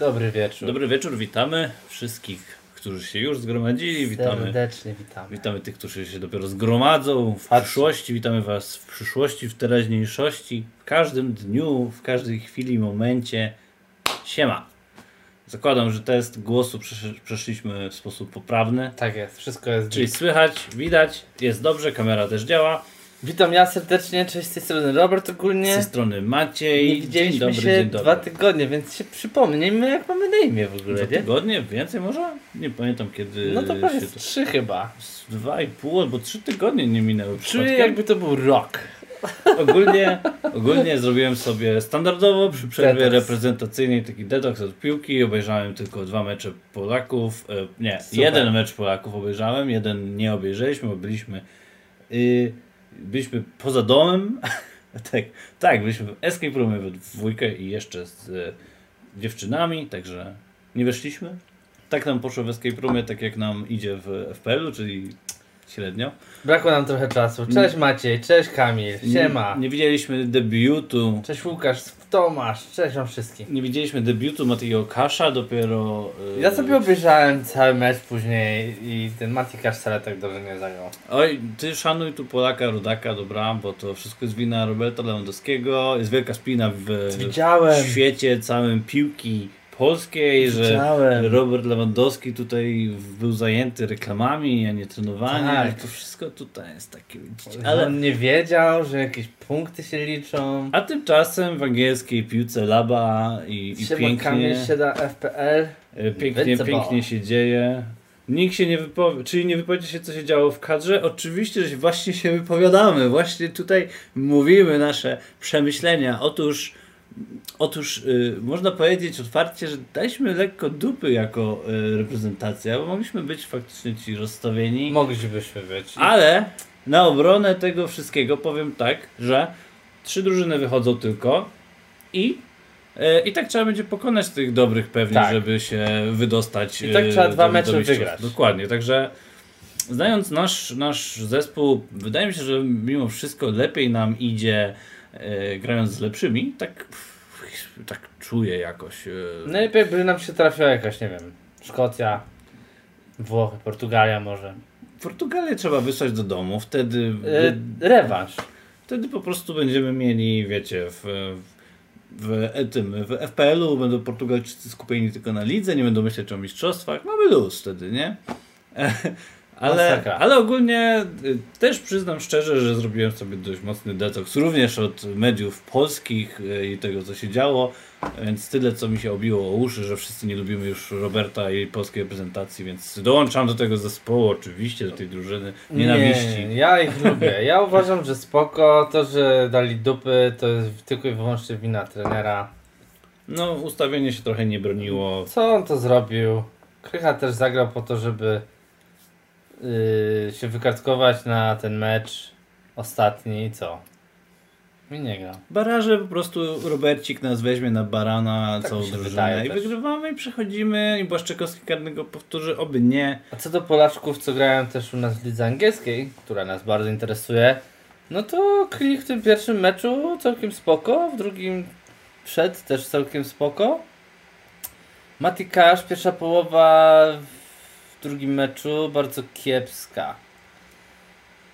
Dobry wieczór. Dobry wieczór, witamy wszystkich, którzy się już zgromadzili. Witamy, Serdecznie witamy. witamy tych, którzy się dopiero zgromadzą w przyszłości. Witamy Was w przyszłości, w teraźniejszości, w każdym dniu, w każdej chwili, momencie. Siema. Zakładam, że test głosu przesz- przeszliśmy w sposób poprawny. Tak jest, wszystko jest Czyli słychać, widać, jest dobrze, kamera też działa. Witam ja serdecznie, cześć z tej strony Robert Z ogólnie. tej strony Maciej. Nie dzień widzieliśmy dobry, się dzień dobry. dwa tygodnie, więc się przypomnijmy jak mamy na imię w ogóle, Dwa nie? tygodnie? Więcej może? Nie pamiętam kiedy No to pewnie to... z trzy chyba. Z Dwa i pół albo trzy tygodnie nie minęły Czuję jakby to był rok. Ogólnie, ogólnie zrobiłem sobie standardowo przy przerwie Detoks. reprezentacyjnej taki detoks od piłki. Obejrzałem tylko dwa mecze Polaków. E, nie, Super. jeden mecz Polaków obejrzałem, jeden nie obejrzeliśmy, bo byliśmy, y, byliśmy poza domem. tak, tak, byliśmy w escape roomie we dwójkę i jeszcze z e, dziewczynami, także nie weszliśmy. Tak nam poszło w escape roomie, tak jak nam idzie w FPL-u, czyli średnio. Brakło nam trochę czasu. Cześć Maciej, cześć Kamil, siema. Nie, nie widzieliśmy debiutu Cześć Łukasz, Tomasz, cześć wam wszystkim. Nie widzieliśmy debiutu Mateo Kasza, dopiero... yy, Ja sobie obejrzałem cały mecz później i ten Matikasz wcale tak dobrze nie zagrał. Oj, ty szanuj tu Polaka, Rodaka, dobra, bo to wszystko jest wina Roberta Lewandowskiego. Jest wielka spina w, Widziałem. w świecie całym piłki polskiej, że Widziałem. Robert Lewandowski tutaj był zajęty reklamami, a nie trenowaniem. Tak. To wszystko tutaj jest takie... Ale on nie wiedział, że jakieś punkty się liczą. A tymczasem w angielskiej piłce Laba i, i pięknie... Się da FPL. E, Pięknie, pięknie się dzieje. Nikt się nie wypowie, czyli nie wypowiecie się, co się działo w kadrze. Oczywiście, że właśnie się wypowiadamy. Właśnie tutaj mówimy nasze przemyślenia. Otóż, otóż y, można powiedzieć otwarcie, że daliśmy lekko dupy jako y, reprezentacja, bo mogliśmy być faktycznie ci rozstawieni. Moglibyśmy być. Ale na obronę tego wszystkiego powiem tak, że trzy drużyny wychodzą tylko i e, i tak trzeba będzie pokonać tych dobrych pewnie, Tak. żeby się wydostać. I tak e, trzeba dwa do- mecze do wygrać. Dokładnie, także znając nasz, nasz zespół, wydaje mi się, że mimo wszystko lepiej nam idzie grając z lepszymi. Tak, tak czuję jakoś. E, Najlepiej by nam się trafiła jakaś, nie wiem, Szkocja, Włochy, Portugalia może. Portugalię trzeba wysłać do domu, wtedy E, rewanż. Wtedy po prostu będziemy mieli, wiecie, w, w, e, tym, w FPL-u będą Portugalczycy skupieni tylko na lidze, nie będą myśleć o mistrzostwach. Mamy luz wtedy, nie? Ale, Masakra. ale ogólnie y, też przyznam szczerze, że zrobiłem sobie dość mocny detoks, również od mediów polskich y, i tego, co się działo, więc tyle, co mi się obiło o uszy, że wszyscy nie lubimy już Roberta i polskiej reprezentacji, więc dołączam do tego zespołu, oczywiście, do tej drużyny nienawiści. Nie, ja ich lubię. Ja uważam, że spoko. To, że dali dupy, to jest tylko i wyłącznie wina trenera. No, ustawienie się trochę nie broniło. Co on to zrobił? Krycha też zagrał po to, żeby yy, się wykartkować na ten mecz ostatni i co? Mi nie gra. Baraże po prostu Robercik nas weźmie na barana Tak całą drużynę i też. wygrywamy i przechodzimy i Błaszczykowski karnego powtórzy, oby nie. A co do Polaczków, co grają też u nas w lidze angielskiej, która nas bardzo interesuje, no to Klich w tym pierwszym meczu całkiem spoko, w drugim wszedł też całkiem spoko. Mati Cash, pierwsza połowa drugim meczu bardzo kiepska.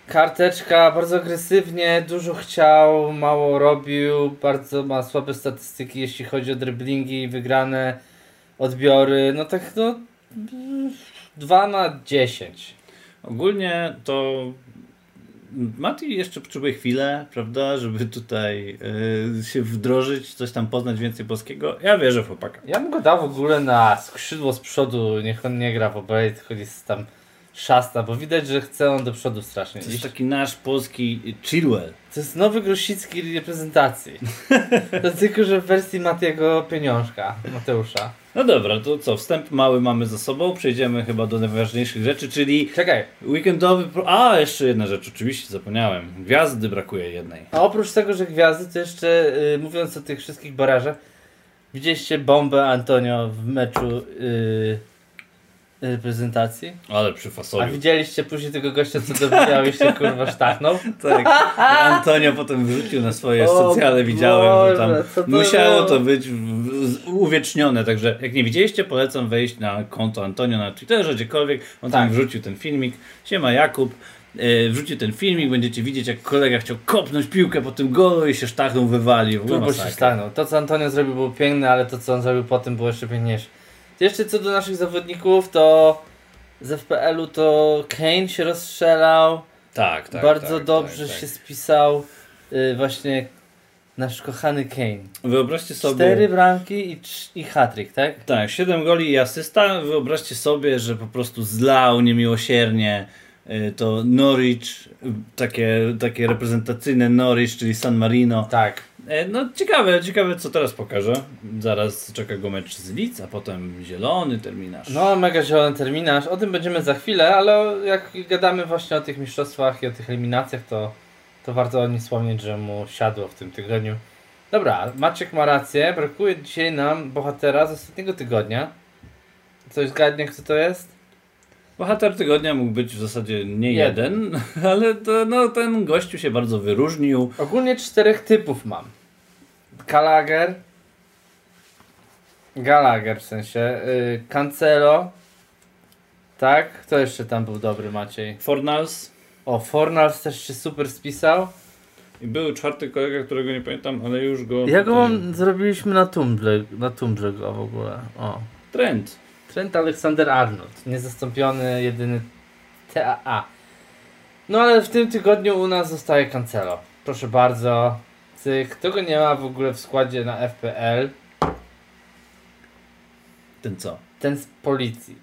Karteczka bardzo agresywnie, dużo chciał, mało robił, bardzo ma słabe statystyki jeśli chodzi o driblingi, wygrane odbiory, no tak no 2 na 10. Ogólnie to Mati jeszcze potrzebuje chwilę, prawda, żeby tutaj y, się wdrożyć, coś tam poznać więcej polskiego. Ja wierzę w chłopaka. Ja bym go dał w ogóle na skrzydło z przodu, niech on nie gra w obronie, tylko jest tam szasta, bo widać, że chce on do przodu strasznie To jest taki nasz polski Chilwell. To jest nowy Grosicki reprezentacji. To tylko, że w wersji Matiego Pieniążka, Mateusza. No dobra, to co, wstęp mały mamy za sobą, przejdziemy chyba do najważniejszych rzeczy, czyli Czekaj, weekendowy... Pro... A, jeszcze jedna rzecz, oczywiście zapomniałem. Gwiazdy brakuje jednej. a oprócz tego, że gwiazdy, to jeszcze y, mówiąc o tych wszystkich barażach, widzieliście bombę Antonio w meczu y, reprezentacji. Ale przy A fasoli. widzieliście później tego gościa, co dobijał i się kurwa sztachnął? Tak. Antonio potem wrzucił na swoje O socjale, widziałem, że tam Boże, to musiało było? to być uwiecznione, także jak nie widzieliście, polecam wejść na konto Antonio na Twitterze, gdziekolwiek, on tam Tak. wrzucił ten filmik, siema Jakub, e, wrzucił ten filmik, będziecie widzieć jak kolega chciał kopnąć piłkę po tym golu i się sztachnął, wywalił, Turbo się stanął. To, co Antonio zrobił, było piękne, ale to, co on zrobił potem, było jeszcze piękniejsze. Jeszcze co do naszych zawodników, to z FPL-u to Kane się rozstrzelał. Tak, tak. bardzo tak, dobrze tak, tak. się spisał. y, właśnie nasz kochany Kane. Wyobraźcie sobie... Cztery bramki i, i hat-trick, tak? Tak, 7 goli i asysta. Wyobraźcie sobie, że po prostu zlał niemiłosiernie y, to Norwich, y, takie, takie reprezentacyjne Norwich, czyli San Marino. Tak. E, No ciekawe, ciekawe co teraz pokaże. Zaraz czeka go mecz z Leeds, a potem zielony terminarz. No, mega zielony terminarz. O tym będziemy za chwilę, ale jak gadamy właśnie o tych mistrzostwach i o tych eliminacjach, to, to warto o nim wspomnieć, że mu siadło w tym tygodniu. Dobra, Maciek ma rację. Brakuje dzisiaj nam bohatera z ostatniego tygodnia. Coś zgadnie, kto to jest? Bohater tygodnia mógł być w zasadzie nie Jeden. jeden, ale to, no, ten gościu się bardzo wyróżnił. Ogólnie czterech typów mam. Gallagher. Gallagher w sensie. Yy, Cancelo. Tak? Kto jeszcze tam był dobry, Maciej? Fornals O, Fornals też się super spisał. i był czwarty kolega, którego nie pamiętam, ale już go... Ja go mam, zrobiliśmy na tumblze, na tumblze go w ogóle. O. Trend. Trent Alexander Arnold, niezastąpiony, jedyny TAA. No ale w tym tygodniu u nas zostaje Cancelo. Proszę bardzo. Cyk. Kto go nie ma w ogóle w składzie na FPL? Ten co? Ten z policji.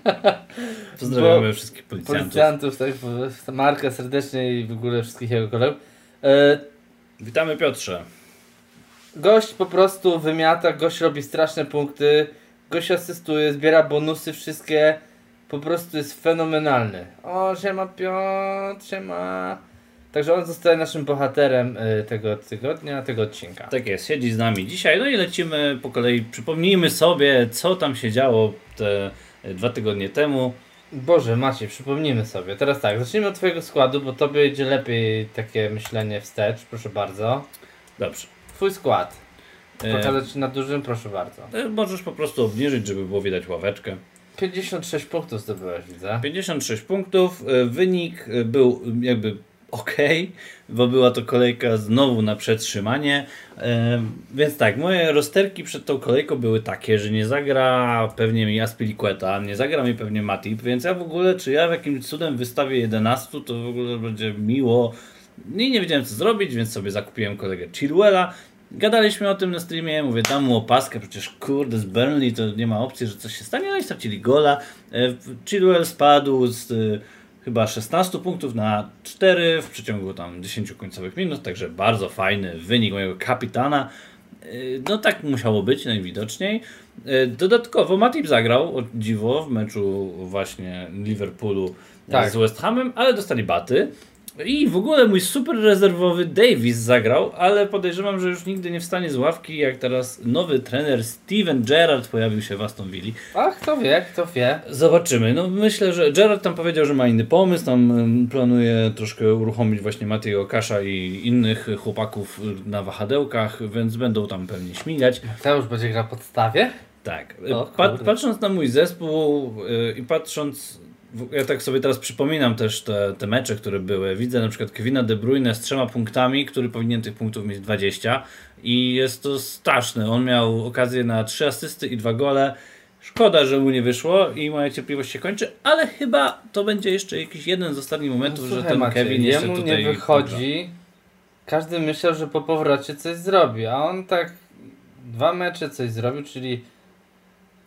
Pozdrawiamy wszystkich policjantów. Policjantów, tak, Marka serdecznie i w ogóle wszystkich jego kolegów. E, Witamy Piotrze. Gość po prostu wymiata, gość robi straszne punkty, gość asystuje, zbiera bonusy wszystkie, po prostu jest fenomenalny. O, siema Piotr, siema. Także on zostaje naszym bohaterem y, tego tygodnia, tego odcinka. Tak jest, siedzi z nami dzisiaj. No i lecimy po kolei. Przypomnijmy sobie, co tam się działo te e, dwa tygodnie temu. Boże, Maciej, przypomnijmy sobie. Teraz tak, zacznijmy od twojego składu, bo tobie idzie lepiej takie myślenie wstecz, proszę bardzo. Dobrze. Twój skład. E, Pokazać na dużym, proszę bardzo. e, możesz po prostu obniżyć, żeby było widać ławeczkę. 56 punktów zdobyłeś, widzę. 56 punktów. e, Wynik był jakby ok, bo była to kolejka znowu na przetrzymanie. Więc tak, moje rozterki przed tą kolejką były takie, że nie zagra pewnie mi Aspilicueta, nie zagra mi pewnie Matip, więc ja w ogóle, czy ja w jakimś cudem wystawię 11, to w ogóle będzie miło. I nie wiedziałem co zrobić, więc sobie zakupiłem kolegę Chilwella. Gadaliśmy o tym na streamie, mówię, dam mu opaskę, przecież kurde, z Burnley to nie ma opcji, że coś się stanie, no i stracili gola. E, spadł z chyba 16 punktów na 4 w przeciągu tam 10 końcowych minut, także bardzo fajny wynik mojego kapitana. E, No tak musiało być najwidoczniej. E, Dodatkowo Matip zagrał, o dziwo, w meczu właśnie Liverpoolu Tak. z West Hamem, ale dostali baty. I w ogóle mój super rezerwowy Davis zagrał, ale podejrzewam, że już nigdy nie wstanie z ławki, jak teraz nowy trener Steven Gerrard pojawił się w Aston Villa. A kto wie, kto wie. Zobaczymy. No myślę, że Gerard tam powiedział, że ma inny pomysł, tam planuje troszkę uruchomić właśnie Mateo Kasza i innych chłopaków na wahadełkach, więc będą tam pewnie śmigać. Mateusz będzie grał podstawie? Tak. O, Pa, kurde. patrząc na mój zespół y, i patrząc, ja tak sobie teraz przypominam też te, te mecze, które były. Widzę na przykład Kevina De Bruyne z trzema punktami, który powinien tych punktów mieć 20 i jest to straszne. On miał okazję na trzy asysty i dwa gole. Szkoda, że mu nie wyszło i moja cierpliwość się kończy, ale chyba to będzie jeszcze jakiś jeden z ostatnich momentów, że No Słuchaj, ten Maciej, Kevin jeszcze jemu tutaj nie wychodzi. Każdy myślał, że po powrocie coś zrobi, a on tak dwa mecze coś zrobił, czyli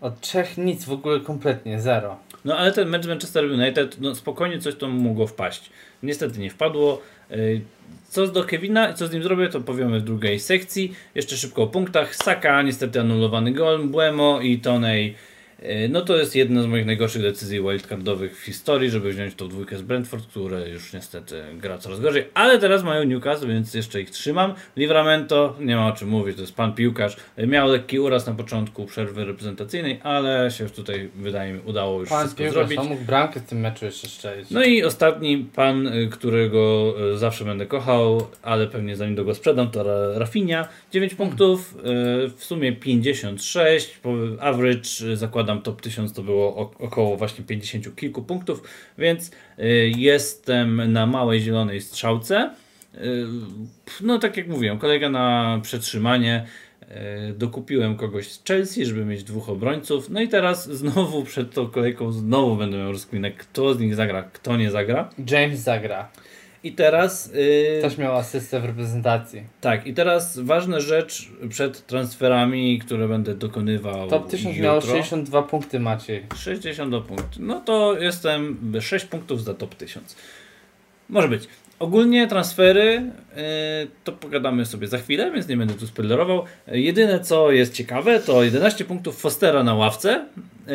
od trzech nic w ogóle kompletnie, zero. No ale ten mecz Manchester United, no spokojnie coś tam mogło wpaść. Niestety nie wpadło. Yy, Co do Kevina, co z nim zrobię, to powiemy w drugiej sekcji. Jeszcze szybko o punktach. Saka, niestety anulowany gol, Buemo i Tonej No to jest jedna z moich najgorszych decyzji wildcardowych w historii, żeby wziąć tą dwójkę z Brentford, które już niestety gra coraz gorzej, ale teraz mają Newcastle, więc jeszcze ich trzymam. Livramento, nie ma o czym mówić, to jest pan piłkarz. E, Miał lekki uraz na początku przerwy reprezentacyjnej, ale się tutaj wydaje mi udało już Pan wszystko piłkarz, zrobić. on mógł bramkę w tym meczu jeszcze strzelić. No i ostatni pan, y, którego zawsze będę kochał, ale pewnie zanim go sprzedam, to Ra- Rafinha. 9 punktów, w sumie 56, po average y, zakładam top 1000 to było około właśnie 50 kilku punktów, więc y, jestem na małej zielonej strzałce. Y, No tak jak mówiłem, kolega na przetrzymanie. E, Dokupiłem kogoś z Chelsea, żeby mieć dwóch obrońców. No i teraz znowu przed tą kolejką znowu będę miał rozkminę, kto z nich zagra, kto nie zagra. James zagra. I teraz. Yy, Też miał asystę w reprezentacji. tak, i teraz ważna rzecz przed transferami, które będę dokonywał. Top 1000 jutro. miał 62 punkty Maciej. 60 do punktu. No to jestem 6 punktów za top 1000. Może być. Ogólnie transfery yy, to pogadamy sobie za chwilę, więc nie będę tu spoilerował. Jedyne co jest ciekawe to 11 punktów Fostera na ławce yy,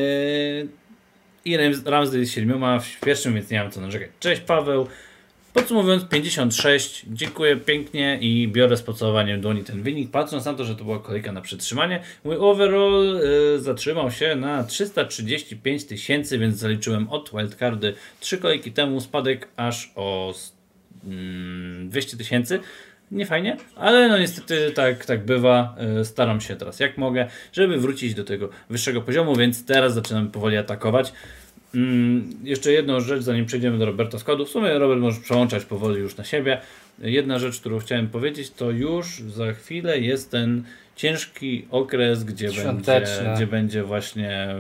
i Rams- Ramsdale z 7 w pierwszym, więc nie mam co narzekać. Cześć Paweł. Podsumowując 56, dziękuję pięknie i biorę z pocałowaniem dłoni ten wynik, patrząc na to, że to była kolejka na przetrzymanie. Mój overall y, zatrzymał się na 335 tysięcy, więc zaliczyłem od wildcardy 3 kolejki temu spadek aż o mm, 200 tysięcy. Nie fajnie, ale no niestety tak, tak bywa. Y, Staram się teraz jak mogę, żeby wrócić do tego wyższego poziomu, więc teraz zaczynam powoli atakować. Mm, jeszcze jedną rzecz, zanim przejdziemy do Roberta Składu. W sumie Robert może przełączać powoli już na siebie. Jedna rzecz, którą chciałem powiedzieć, to już za chwilę jest ten ciężki okres, gdzie będzie, gdzie będzie właśnie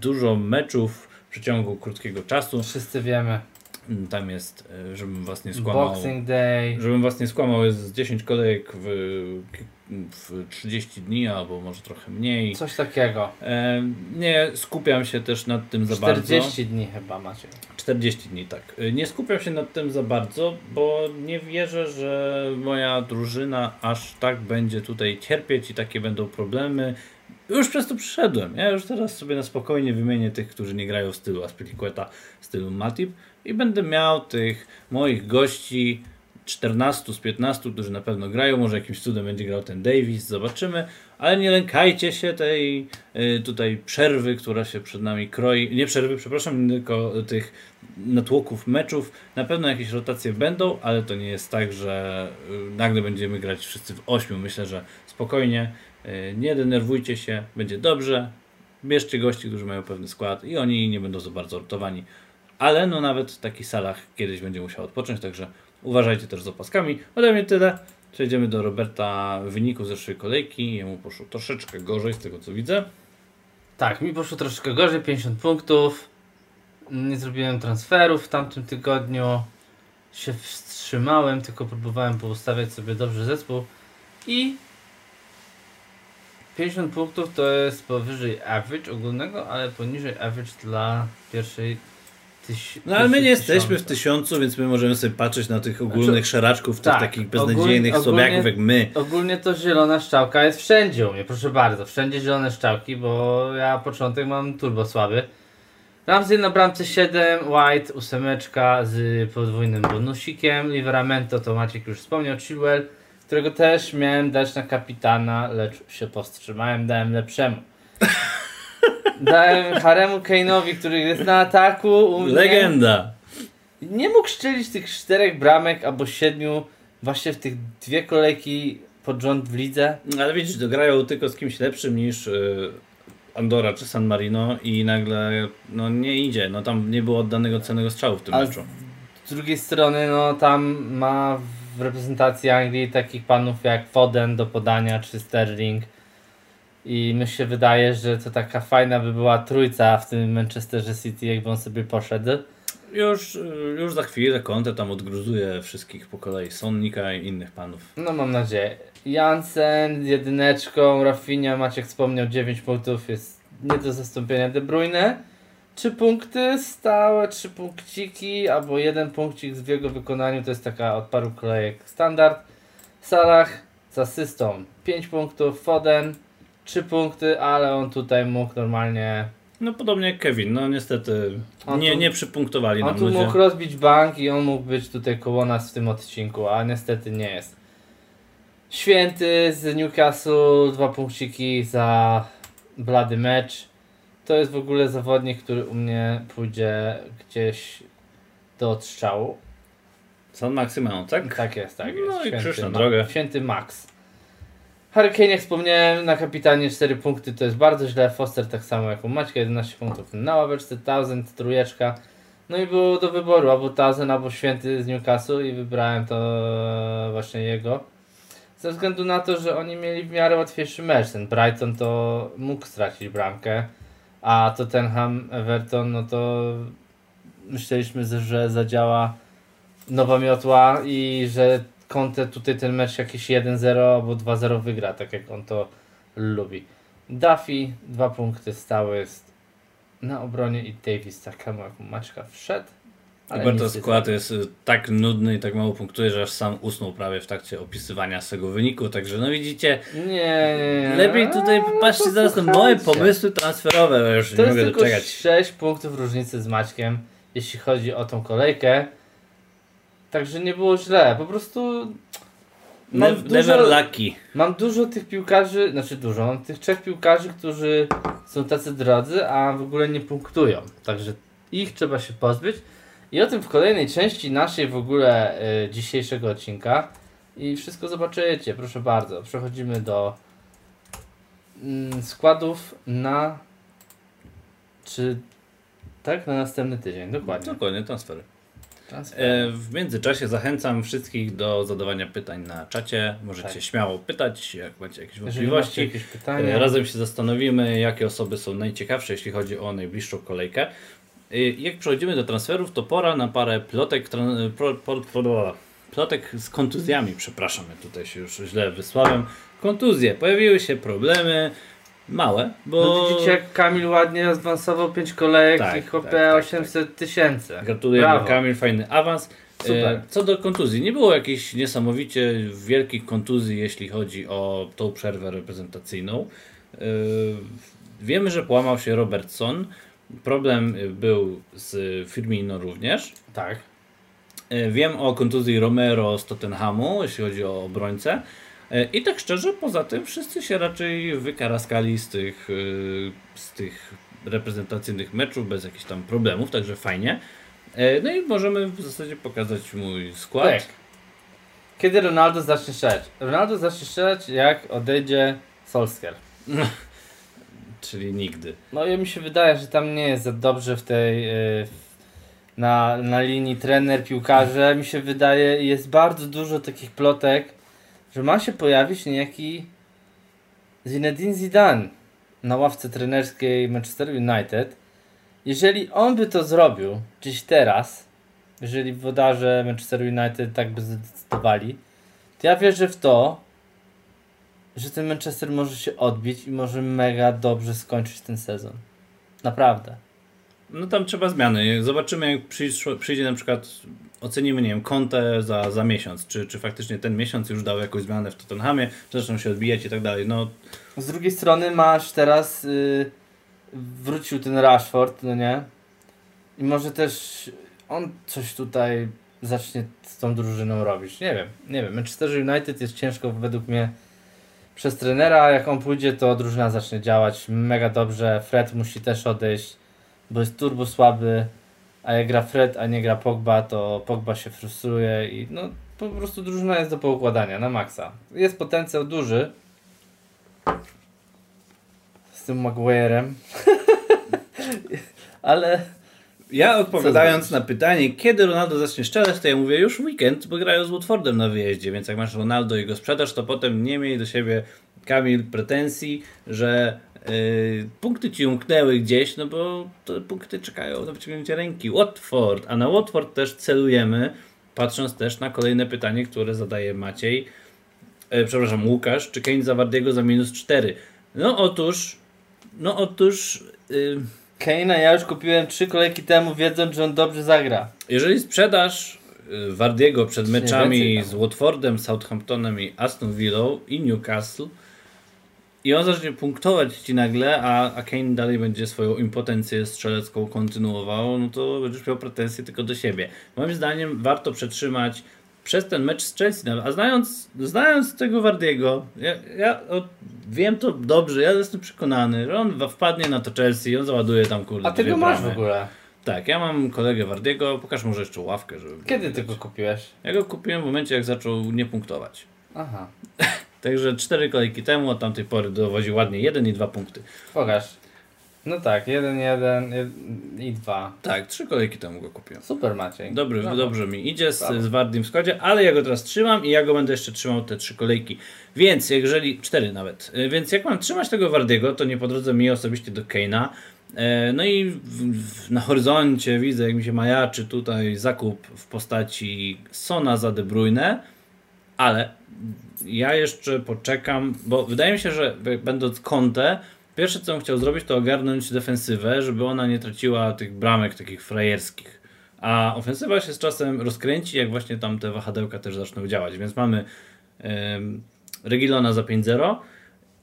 dużo meczów w przeciągu krótkiego czasu. Wszyscy wiemy. Mm, Tam jest, e, żebym was nie skłamał. Boxing Day. Żebym was nie skłamał, jest 10 kolejek w, w 30 dni, albo może trochę mniej. Coś takiego. E, nie skupiam się też nad tym za bardzo. 40 dni chyba Maciej. 40 dni, tak. Y, Nie skupiam się nad tym za bardzo, bo nie wierzę, że moja drużyna aż tak będzie tutaj cierpieć i takie będą problemy. Już przez to przyszedłem. Ja już teraz sobie na spokojnie wymienię tych, którzy nie grają w stylu Aspilicueta, w stylu Matip i będę miał tych moich gości 14 z 15, którzy na pewno grają. Może jakimś cudem będzie grał ten Davis, zobaczymy. Ale nie lękajcie się tej y, tutaj przerwy, która się przed nami kroi. Nie przerwy, przepraszam, tylko tych natłoków meczów. Na pewno jakieś rotacje będą, ale to nie jest tak, że y, nagle będziemy grać wszyscy w ośmiu. Myślę, że spokojnie, y, nie denerwujcie się, będzie dobrze. Bierzcie gości, którzy mają pewny skład i oni nie będą za bardzo rotowani. Ale no nawet taki Salah kiedyś będzie musiał odpocząć, także uważajcie też z opaskami. Ode mnie tyle. Przejdziemy do Roberta wyniku zeszłej kolejki. Jemu poszło troszeczkę gorzej z tego co widzę. Tak, mi poszło troszkę gorzej, 50 punktów. Nie zrobiłem transferów w tamtym tygodniu. Się wstrzymałem, tylko próbowałem poustawiać sobie dobrze zespół. I 50 punktów to jest powyżej average ogólnego, ale poniżej average dla pierwszej tyś No ale my nie jesteśmy w tysiącu, więc my możemy sobie patrzeć na tych ogólnych szeraczków, tych tak, takich ogólnie- beznadziejnych ogólnie- słabiaków jak my. Ogólnie to zielona szczałka jest wszędzie u mnie, proszę bardzo. Wszędzie zielone szczałki, bo ja początek mam turbo słaby. Ramsey na bramce 7, White ósemeczka z podwójnym bonusikiem, Liveramento to Maciek już wspomniał, Chilwell, którego też miałem dać na kapitana, lecz się powstrzymałem, dałem lepszemu. Dałem Haremu Kane'owi, który jest na ataku mnie. Legenda! Nie mógł strzelić tych czterech bramek albo siedmiu właśnie w tych dwie kolejki pod rząd w lidze. Ale widzisz, to grają tylko z kimś lepszym niż y, Andora czy San Marino i nagle no nie idzie. No tam nie było oddanego cennego strzału w tym A meczu. Z drugiej strony, no tam ma w reprezentacji Anglii takich panów jak Foden do podania czy Sterling. I mi się wydaje, że to taka fajna by była trójca w tym Manchesterze City, jakby on sobie poszedł. Już, już za chwilę Conte tam odgruzuje wszystkich po kolei. Sonnika i innych panów. No mam nadzieję. Jansen z jedyneczką, Rafinha, Maciek wspomniał 9 punktów, jest nie do zastąpienia De Bruyne. 3 punkty stałe, 3 punkciki, albo jeden punkcik w jego wykonaniu, to jest taka od paru kolejek standard. Salah z asystą 5 punktów, Foden 3 punkty, ale on tutaj mógł normalnie No podobnie jak Kevin, no niestety On nie, tu- nie przypunktowali On nam tu ludzie. mógł rozbić bank i on mógł być tutaj koło nas w tym odcinku, a niestety nie jest. Święty z Newcastle, dwa punkciki za blady mecz. To jest w ogóle zawodnik, który u mnie pójdzie gdzieś do odstrzału. San Maximeon, tak? Tak jest, tak jest. No i krzyż na Ma- drogę. Święty Max. Harry Kane, jak wspomniałem, na kapitanie 4 punkty to jest bardzo źle. Foster tak samo jak u Maćka, 11 punktów na ławeczce, Thousand, trójeczka. No i było do wyboru albo Thousand, albo Święty z Newcastle i wybrałem to właśnie jego. Ze względu na to, że oni mieli w miarę łatwiejszy mecz. Ten Brighton to mógł stracić bramkę, a Tottenham, Everton, no to myśleliśmy, że zadziała nowa miotła i że Conte tutaj ten mecz jakieś 1-0 albo 2-0 wygra, tak jak on to lubi. Duffy, dwa punkty stały jest na obronie i Davis tak samo jak Maćka wszedł. Ale Roberto skład jest y, tak nudny i tak mało punktuje, że aż sam usnął prawie w trakcie opisywania swego wyniku, także no widzicie, Nie, nie, nie. lepiej tutaj No, patrzcie zaraz na moje pomysły transferowe, bo już To nie mogę doczekać. 6 punktów różnicy z Maćkiem, jeśli chodzi o tą kolejkę. Także nie było źle, po prostu mam dużo- Never lucky. Mam dużo tych piłkarzy, znaczy dużo, mam tych trzech piłkarzy, którzy są tacy drodzy, a w ogóle nie punktują. Także ich trzeba się pozbyć. I o tym w kolejnej części naszej w ogóle y, dzisiejszego odcinka. I wszystko zobaczycie, proszę bardzo. Przechodzimy do mm, składów na. Czy. Tak, na następny tydzień, dokładnie. Dokładnie, transfery. E, W międzyczasie zachęcam wszystkich do zadawania pytań na czacie. Możecie Tak. śmiało pytać, jak macie jakieś Jeżeli macie wątpliwości. jakieś E, pytania. Razem się zastanowimy, jakie osoby są najciekawsze, jeśli chodzi o najbliższą kolejkę. E, Jak przechodzimy do transferów, to pora na parę plotek, tran- pro, pro, pro, plotek z kontuzjami. Przepraszam, ja tutaj się już źle wysłałem. Kontuzje. Pojawiły się problemy małe, bo No widzicie jak Kamil ładnie zwansował 5 kolejek Tak, i chłopie tak, tak, 800 tysięcy. Gratuluję Brawo. Kamil, fajny awans. Super. E, Co do kontuzji, nie było jakichś niesamowicie wielkich kontuzji, jeśli chodzi o tą przerwę reprezentacyjną. E, Wiemy, że połamał się Robertson. Problem e, był z Firmino również. Tak. Wiem o kontuzji Romero z Tottenhamu, jeśli chodzi o obrońcę. E, I tak szczerze, poza tym wszyscy się raczej wykaraskali z tych, e, z tych reprezentacyjnych meczów bez jakichś tam problemów, także fajnie. E, No i możemy w zasadzie pokazać mój skład. Tak. Kiedy Ronaldo zacznie strzelać? Ronaldo zacznie strzelać jak odejdzie Solskjaer. Czyli nigdy. No i mi się wydaje, że tam nie jest za dobrze w tej na, na linii trener, piłkarze. Mi się wydaje, jest bardzo dużo takich plotek, że ma się pojawić niejaki Zinedine Zidane na ławce trenerskiej Manchester United. Jeżeli on by to zrobił gdzieś teraz, jeżeli wodarze Manchester United tak by zdecydowali, to ja wierzę w to, że ten Manchester może się odbić i może mega dobrze skończyć ten sezon. Naprawdę. No tam trzeba zmiany. Zobaczymy, jak przyjdzie, przyjdzie na przykład, ocenimy, nie wiem, kontę za, za miesiąc. Czy, czy faktycznie ten miesiąc już dał jakąś zmianę w Tottenhamie, że zaczną się odbijać i tak dalej. No, Z drugiej strony masz teraz y, wrócił ten Rashford, no nie? I może też on coś tutaj zacznie z tą drużyną robić. Nie wiem, nie wiem. Manchester United jest ciężko według mnie przez trenera. Jak on pójdzie, to drużyna zacznie działać mega dobrze. Fred musi też odejść, bo jest turbo słaby. A jak gra Fred, a nie gra Pogba, to Pogba się frustruje i no po prostu drużyna jest do poukładania na maksa. Jest potencjał duży, z tym Maguire'em. Ale Ja odpowiadając na pytanie, kiedy Ronaldo zacznie strzelać, to ja mówię już w weekend, bo grają z Watfordem na wyjeździe, więc jak masz Ronaldo i go sprzedasz, to potem nie miej do siebie Kamil pretensji, że punkty ci umknęły gdzieś, no bo te punkty czekają na wyciągnięcie ręki. Watford, a na Watford też celujemy, patrząc też na kolejne pytanie, które zadaje Maciej, e, przepraszam, Łukasz, czy Kane za Wardiego za minus 4? No otóż, no otóż... Yy, Kane'a ja już kupiłem trzy kolejki temu, wiedząc, że on dobrze zagra. Jeżeli sprzedasz y, Wardiego przed meczami z Watfordem, Southamptonem i Aston Villą i Newcastle, i on zacznie punktować ci nagle, a, a Kane dalej będzie swoją impotencję strzelecką kontynuował, no to będziesz miał pretensje tylko do siebie. Moim zdaniem warto przetrzymać przez ten mecz z Chelsea, a znając, znając tego Wardiego, ja, ja o, wiem to dobrze, ja jestem przekonany, że on wpadnie na to Chelsea i on załaduje tam kurde A ty go masz w ogóle. Tak, ja mam kolegę Wardiego, pokaż może jeszcze ławkę, żeby... Kiedy ty go kupiłeś? Ja go kupiłem w momencie, jak zaczął nie punktować. Aha. Także cztery kolejki temu, od tamtej pory dowozi ładnie jeden i dwa punkty. Pokaż. No tak, jeden, jeden jed- i dwa. Tak, trzy kolejki temu go kupiłem. Super Maciej. Dobry, Brawo. dobrze mi idzie z, Brawo. z Wardim w składzie, ale ja go teraz trzymam i ja go będę jeszcze trzymał te trzy kolejki. Więc jeżeli, cztery nawet, Y, więc jak mam trzymać tego Wardiego, to nie po drodze mi osobiście do Keina. E, No i w, w, na horyzoncie widzę, jak mi się majaczy tutaj zakup w postaci Sona za De Bruyne, ale ja jeszcze poczekam, bo wydaje mi się, że będąc Conte, pierwsze co bym chciał zrobić, to ogarnąć defensywę, żeby ona nie traciła tych bramek takich frajerskich. A ofensywa się z czasem rozkręci, jak właśnie tam te wahadełka też zaczną działać. Więc mamy um, Regilona za 5-0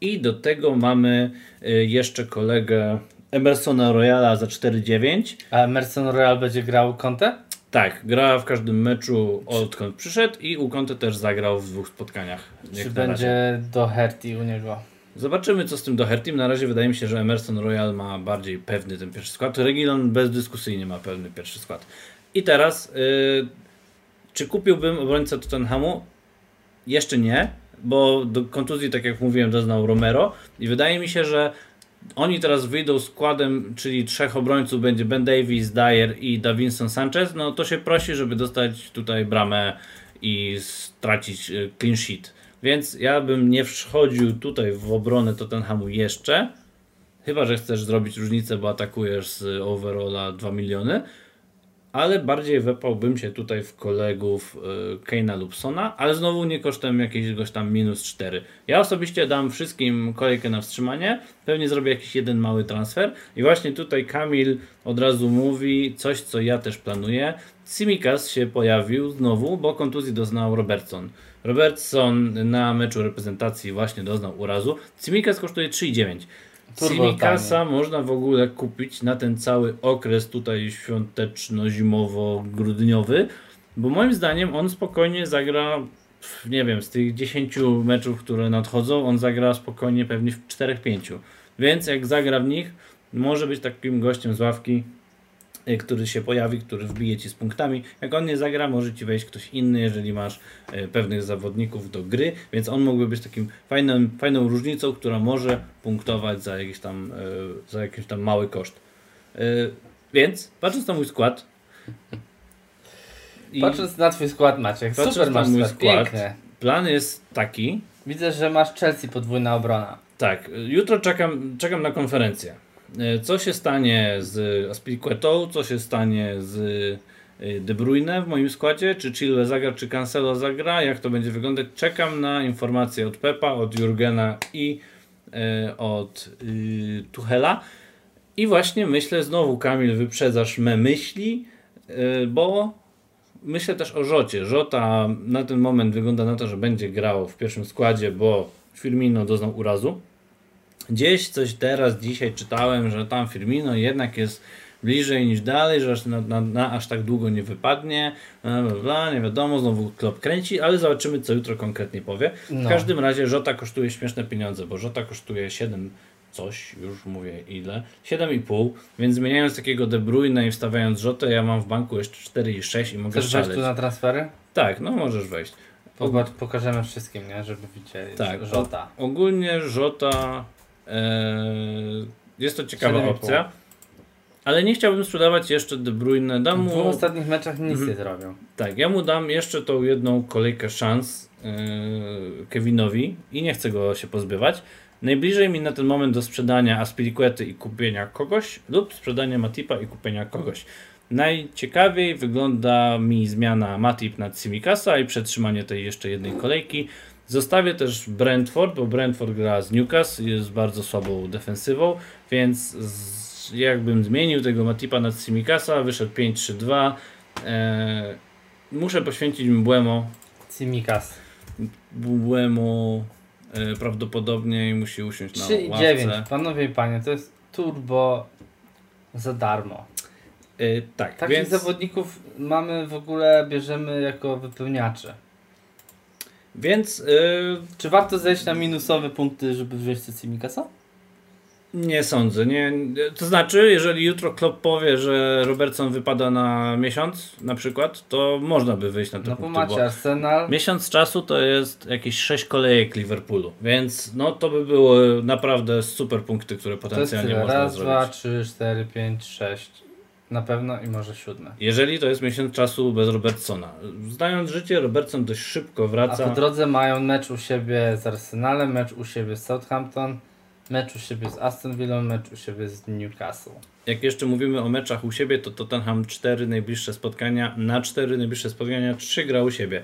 i do tego mamy y, jeszcze kolegę Emersona Royala za 4-9. A Emerson Royal będzie grał Conte? Tak, gra w każdym meczu odkąd przyszedł i u Conte też zagrał w dwóch spotkaniach. Czy będzie do Herty u niego? Zobaczymy, co z tym Dohertym. Na razie wydaje mi się, że Emerson Royal ma bardziej pewny ten pierwszy skład. Regilon bezdyskusyjnie ma pewny pierwszy skład. I teraz, yy, czy kupiłbym obrońcę Tottenhamu? Jeszcze nie, bo do kontuzji, tak jak mówiłem, doznał Romero i wydaje mi się, że oni teraz wyjdą składem, czyli trzech obrońców będzie Ben Davies, Dyer i Davinson Sanchez, no to się prosi, żeby dostać tutaj bramę i stracić y, clean sheet. Więc ja bym nie wchodził tutaj w obronę Tottenhamu jeszcze, chyba, że chcesz zrobić różnicę, bo atakujesz z overalla 2 miliony, ale bardziej wepałbym się tutaj w kolegów y, Keina lub Sona, ale znowu nie kosztem jakiegoś tam minus 4. Ja osobiście dam wszystkim kolejkę na wstrzymanie, pewnie zrobię jakiś jeden mały transfer i właśnie tutaj Kamil od razu mówi coś, co ja też planuję. Simikas się pojawił znowu, bo kontuzji doznał Robertson. Robertson na meczu reprezentacji właśnie doznał urazu. Simikas kosztuje 3,9. Simikasa można w ogóle kupić na ten cały okres tutaj świąteczno-zimowo-grudniowy, bo moim zdaniem on spokojnie zagra, nie wiem, z tych 10 meczów, które nadchodzą, on zagra spokojnie pewnie w 4-5. Więc jak zagra w nich, może być takim gościem z ławki, który się pojawi, który wbije ci z punktami. Jak on nie zagra, może ci wejść ktoś inny, jeżeli masz y, pewnych zawodników do gry, więc on mógłby być takim fajnym, fajną różnicą, która może punktować za jakiś tam, y, za jakiś tam mały koszt. Y, Więc patrząc na mój skład. Patrząc na twój skład Maciek, super masz mój skład, piękny. Plan jest taki. Widzę, że masz Chelsea podwójna obrona. Tak, y, jutro czekam, czekam na konferencję. Y, Co się stanie z Aspilicuetą, co się stanie z y, De Bruyne w moim składzie, czy Chilwell zagra, czy Cancelo zagra, jak to będzie wyglądać. Czekam na informacje od Pepa, od Jurgena i y, od y, Tuchela. I właśnie myślę, znowu Kamil, wyprzedzasz me myśli, bo myślę też o Rzocie. Żota na ten moment wygląda na to, że będzie grał w pierwszym składzie, bo Firmino doznał urazu. Gdzieś coś teraz, dzisiaj czytałem, że tam Firmino jednak jest bliżej niż dalej, że aż na, na, na aż tak długo nie wypadnie, bla, bla, bla, nie wiadomo, znowu klop kręci, ale zobaczymy, co jutro konkretnie powie. W No. każdym razie Żota kosztuje śmieszne pieniądze, bo Żota kosztuje 7 coś, już mówię ile, 7,5, więc zmieniając takiego De Bruyne i wstawiając Żotę, ja mam w banku jeszcze 4,6 i mogę Chcesz wejść szaleć. tu na transfery? Tak, no możesz wejść. Pokażemy wszystkim, nie? Żeby widzieli. Tak, Żota. Ogólnie Żota jest to ciekawa 7,5. opcja, ale nie chciałbym sprzedawać jeszcze De Bruyne. Dam W dwóch mu, ostatnich meczach nic Mhm. nie zrobił. tak, ja mu dam jeszcze tą jedną kolejkę szans e, Kevinowi i nie chcę go się pozbywać. Najbliżej mi na ten moment do sprzedania Aspilicuety i kupienia kogoś lub sprzedania Matipa i kupienia kogoś. Najciekawiej wygląda mi zmiana Matip na Simikasa i przetrzymanie tej jeszcze jednej kolejki. Zostawię też Brentford, bo Brentford gra z Newcastle, jest bardzo słabą defensywą, więc z, jakbym zmienił tego Matipa na Simikasa, wyszedł 5-3-2. E, muszę poświęcić Mbłemo, Simikas. Mbłemo e, prawdopodobnie musi usiąść na 3 i ławce. 9. Panowie i panie, to jest turbo za darmo. E, tak, Takich więc, zawodników mamy w ogóle, bierzemy jako wypełniacze. Więc e, Czy warto zejść na minusowe punkty, żeby wziąć Cecimikasa? nie sądzę. Nie, to znaczy, jeżeli jutro Klopp powie, że Robertson wypada na miesiąc na przykład, to można by wyjść na te No punkty, macie Arsenal, miesiąc czasu to jest jakieś 6 kolejek Liverpoolu, więc no to by było naprawdę super punkty, które to potencjalnie można Raz, zrobić. dwa, trzy, cztery, pięć, sześć. Na pewno i może siódme. Jeżeli to jest miesiąc czasu bez Robertsona. Znając życie, Robertson dość szybko A wraca. po drodze mają mecz u siebie z Arsenalem, mecz u siebie z Southampton, mecz u siebie z Aston Villa, mecz u siebie z Newcastle. Jak jeszcze mówimy o meczach u siebie, to Tottenham 4 najbliższe spotkania, na 4 najbliższe spotkania 3 gra u siebie.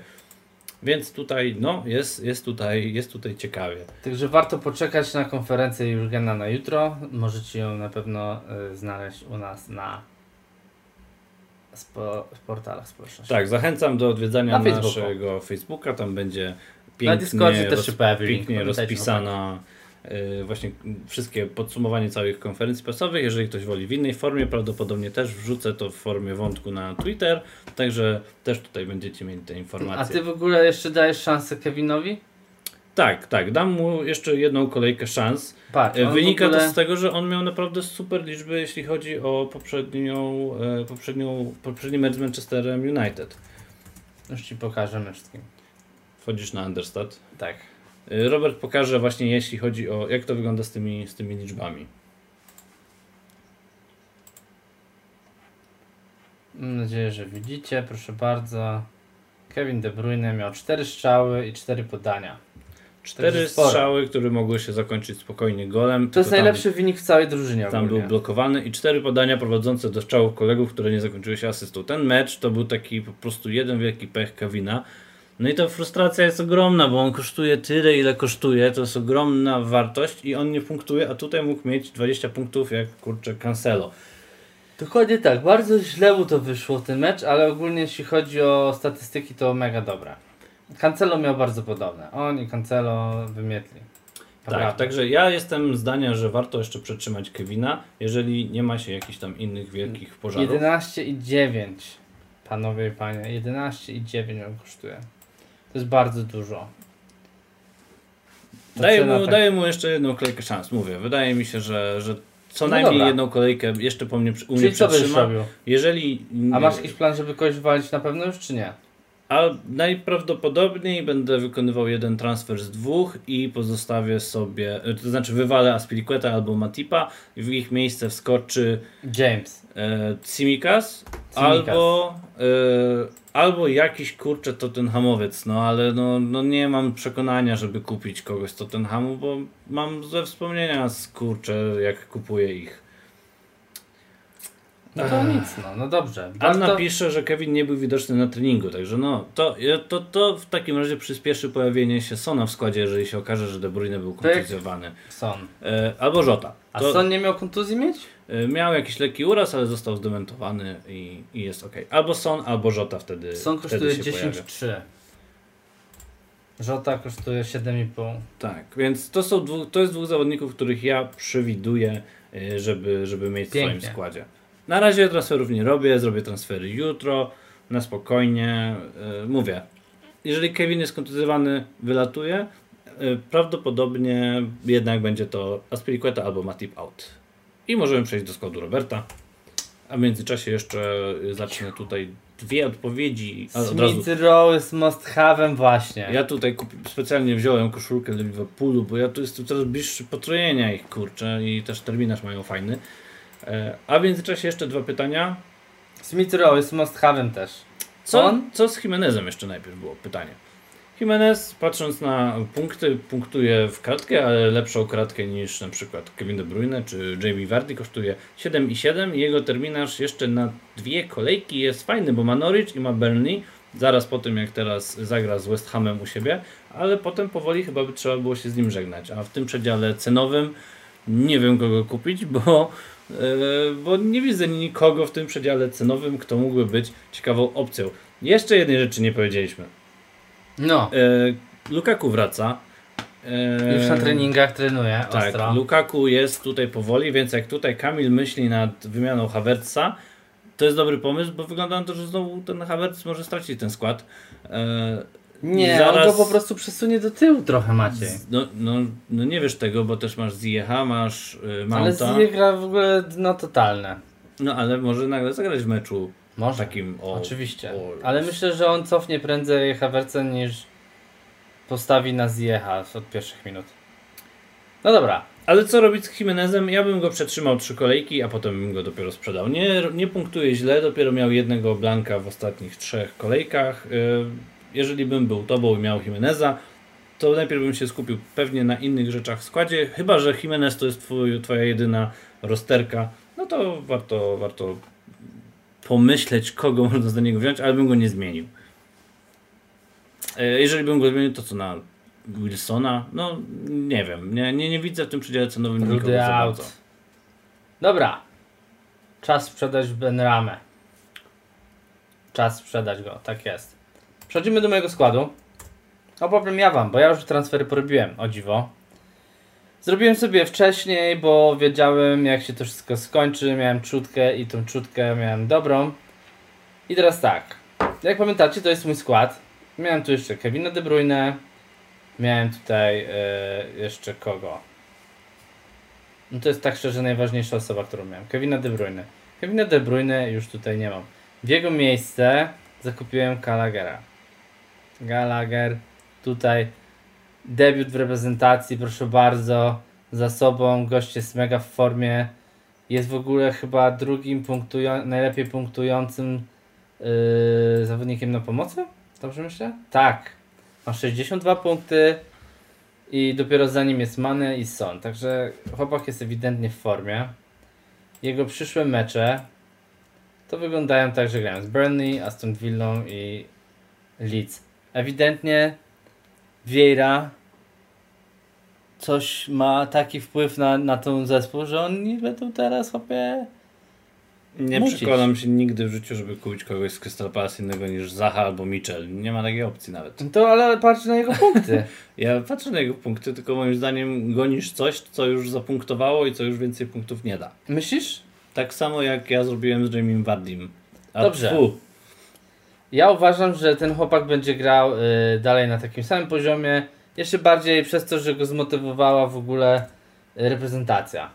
Więc tutaj, no, jest, jest tutaj, jest tutaj ciekawie. Także warto poczekać na konferencję Jurgena na jutro. Możecie ją na pewno y, znaleźć u nas na spo, portalach społecznościowych. Tak, zachęcam do odwiedzania Na Facebooku. naszego Facebooka, tam będzie Na pięknie, też się pojawi link, pięknie pamiętajcie, rozpisana y, właśnie wszystkie podsumowanie całych konferencji prasowych. Jeżeli ktoś woli w innej formie, prawdopodobnie też wrzucę to w formie wątku na Twitter, także też tutaj będziecie mieli te A informacje. ty w ogóle jeszcze dajesz szansę Kevinowi? Tak, tak, dam mu jeszcze jedną kolejkę szans. Patrz, E, Wynika ogóle... to z tego, że on miał naprawdę super liczby, jeśli chodzi o poprzednią, e, poprzednią, poprzedni mecz z Manchesterem United. Już ci pokażę mecz z kim. Wchodzisz na Understat. Tak. E, Robert pokaże właśnie jeśli chodzi o jak to wygląda z tymi, z tymi liczbami. Mam nadzieję, że widzicie. Proszę bardzo. Kevin De Bruyne miał 4 strzały i 4 podania. Cztery sporo. strzały, które mogły się zakończyć spokojnie golem. To jest najlepszy wynik w całej drużynie Tam, ogólnie. był blokowany i cztery podania prowadzące do strzałów kolegów, które nie zakończyły się asystą. Ten mecz to był taki po prostu jeden wielki pech Kevina. No i ta frustracja jest ogromna, bo on kosztuje tyle, ile kosztuje. To jest ogromna wartość i on nie punktuje, a tutaj mógł mieć 20 punktów jak kurczę Cancelo. Dokładnie tak. Bardzo źle mu to wyszło ten mecz, ale ogólnie jeśli chodzi o statystyki to mega dobre. Cancelo miał bardzo podobne. On i Cancelo wymietli. Tak, także ja jestem zdania, że warto jeszcze przetrzymać Kevina, jeżeli nie ma się jakichś tam innych wielkich pożarów. 11 i 9. Panowie i panie, 11 i 9 on kosztuje. To jest bardzo dużo. Ta Daję mu, tak- daję mu jeszcze jedną kolejkę szans, mówię. Wydaje mi się, że, że co No najmniej dobra. jedną kolejkę jeszcze po mnie, u Czyli przetrzyma. Jeżeli. A masz jakiś plan, żeby kogoś walić na pewno już, czy nie? A najprawdopodobniej będę wykonywał jeden transfer z dwóch i pozostawię sobie, e, to znaczy wywalę Aspilicueta albo Matipa i w ich miejsce wskoczy James. e, albo e, albo jakiś kurczę Tottenhamowiec, no ale no, no nie mam przekonania, żeby kupić kogoś z Tottenhamu, bo mam złe wspomnienia z kurczę, jak kupuję ich. No to nic, no, no dobrze. Anna Warto- pisze, że Kevin nie był widoczny na treningu, także no, to, to, to w takim razie przyspieszy pojawienie się Sona w składzie, jeżeli się okaże, że De Bruyne był To jak- kontuzjowany. Son. E, albo Żota. A To, Son nie miał kontuzji mieć? e, miał jakiś lekki uraz, ale został zdementowany i, i jest ok. Albo Son, albo Żota wtedy, Son kosztuje się pojawia. 10,3. Żota kosztuje 7,5. Tak, więc to, są dwóch, to jest dwóch zawodników, których ja przewiduję, e, żeby, żeby mieć w Pięknie. swoim składzie. Na razie transferów nie robię, zrobię transfery jutro, na spokojnie. E, Mówię, jeżeli Kevin jest kontuzjowany, wylatuje, prawdopodobnie jednak będzie to Aspilicueta albo Matip out. I możemy przejść do składu Roberta. A w międzyczasie jeszcze e, zacznę tutaj dwie odpowiedzi. razu Smith Rowe jest must have'em właśnie. ja tutaj kupi, specjalnie wziąłem koszulkę dla Liverpoolu, bo ja tu jestem coraz bliższy potrojenia ich, kurczę, i też terminarz mają fajny. E, a w międzyczasie jeszcze dwa pytania. Smith Rowe jest must have'em też. Co, On? co z Jimenezem jeszcze najpierw było pytanie. Jimenez, patrząc na punkty, punktuje w kratkę, ale lepszą kratkę niż na przykład Kevin De Bruyne czy Jamie Vardy, kosztuje 7,7 i jego terminarz jeszcze na dwie kolejki jest fajny, bo ma Norwich i ma Burnley, zaraz po tym jak teraz zagra z West Hamem u siebie, ale potem powoli chyba by trzeba było się z nim żegnać, a w tym przedziale cenowym nie wiem kogo kupić, bo, bo nie widzę nikogo w tym przedziale cenowym, kto mógłby być ciekawą opcją. Jeszcze jednej rzeczy nie powiedzieliśmy. No. E, Lukaku wraca. E, Już na treningach trenuje Tak, ostro. Lukaku jest tutaj powoli, więc jak tutaj Kamil myśli nad wymianą Havertza, to jest dobry pomysł, bo wygląda na to, że znowu ten Havertz może stracić ten skład. Nie, zaraz- on go po prostu przesunie do tyłu trochę Maciej. No, no, no nie wiesz tego, bo też masz Ziecha, masz y, Ale Mounta. Ziyech gra w ogóle dno totalne. No ale może nagle zagrać w meczu Może. takim o... Oczywiście. o- Ale myślę, że on cofnie prędzej Havertza niż postawi na Ziecha od pierwszych minut. No dobra. Ale co robić z Jimenezem? Ja bym go przetrzymał trzy kolejki, a potem bym go dopiero sprzedał. Nie, nie punktuje źle, dopiero miał jednego blanka w ostatnich trzech kolejkach. Y, Jeżeli bym był tobą i miał Jimeneza, to najpierw bym się skupił pewnie na innych rzeczach w składzie. Chyba, że Jimenez to jest twój, twoja jedyna rozterka, no to warto, warto pomyśleć, kogo można za niego wziąć, ale bym go nie zmienił. E, Jeżeli bym go zmienił, to co na Wilsona? No nie wiem, nie, nie, nie widzę w tym przedziale cenowym nikogo Rudy za out. bardzo. Dobra. Czas sprzedać Benramę. Czas sprzedać go, tak jest. Przechodzimy do mojego składu. Opowiem ja wam, bo ja już transfery porobiłem, o dziwo. Zrobiłem sobie wcześniej, bo wiedziałem jak się to wszystko skończy, miałem czutkę i tą czutkę miałem dobrą. I teraz tak, jak pamiętacie to jest mój skład. Miałem tu jeszcze Kevina De Bruyne, miałem tutaj e, jeszcze kogo? No to jest tak szczerze najważniejsza osoba, którą miałem. Kevina De Bruyne. Kevina De Bruyne już tutaj nie mam. W jego miejsce zakupiłem Gallaghera. Gallagher tutaj debiut w reprezentacji, proszę bardzo, za sobą, gość jest mega w formie. Jest w ogóle chyba drugim punktują- najlepiej punktującym yy, zawodnikiem na pomocy? Dobrze myślę? Tak. Ma 62 punkty i dopiero za nim jest Mane i Son. Także chłopak jest ewidentnie w formie. Jego przyszłe mecze to wyglądają tak, że grają z Burnley, Aston Villą i Leeds. Ewidentnie Vieira coś ma taki wpływ na, na ten zespół, że oni będą teraz chłopie Nie Musisz. przekonam się nigdy w życiu, żeby kupić kogoś z Crystal Palace innego niż Zaha albo Mitchell. Nie ma takiej opcji nawet. To ale patrz na jego punkty. Ja patrzę na jego punkty, tylko moim zdaniem gonisz coś, co już zapunktowało i co już więcej punktów nie da. Myślisz? Tak samo jak ja zrobiłem z Jamie Vardim. A Dobrze. tfu, Ja uważam, że ten chłopak będzie grał y, dalej na takim samym poziomie. Jeszcze bardziej przez to, że go zmotywowała w ogóle y, reprezentacja.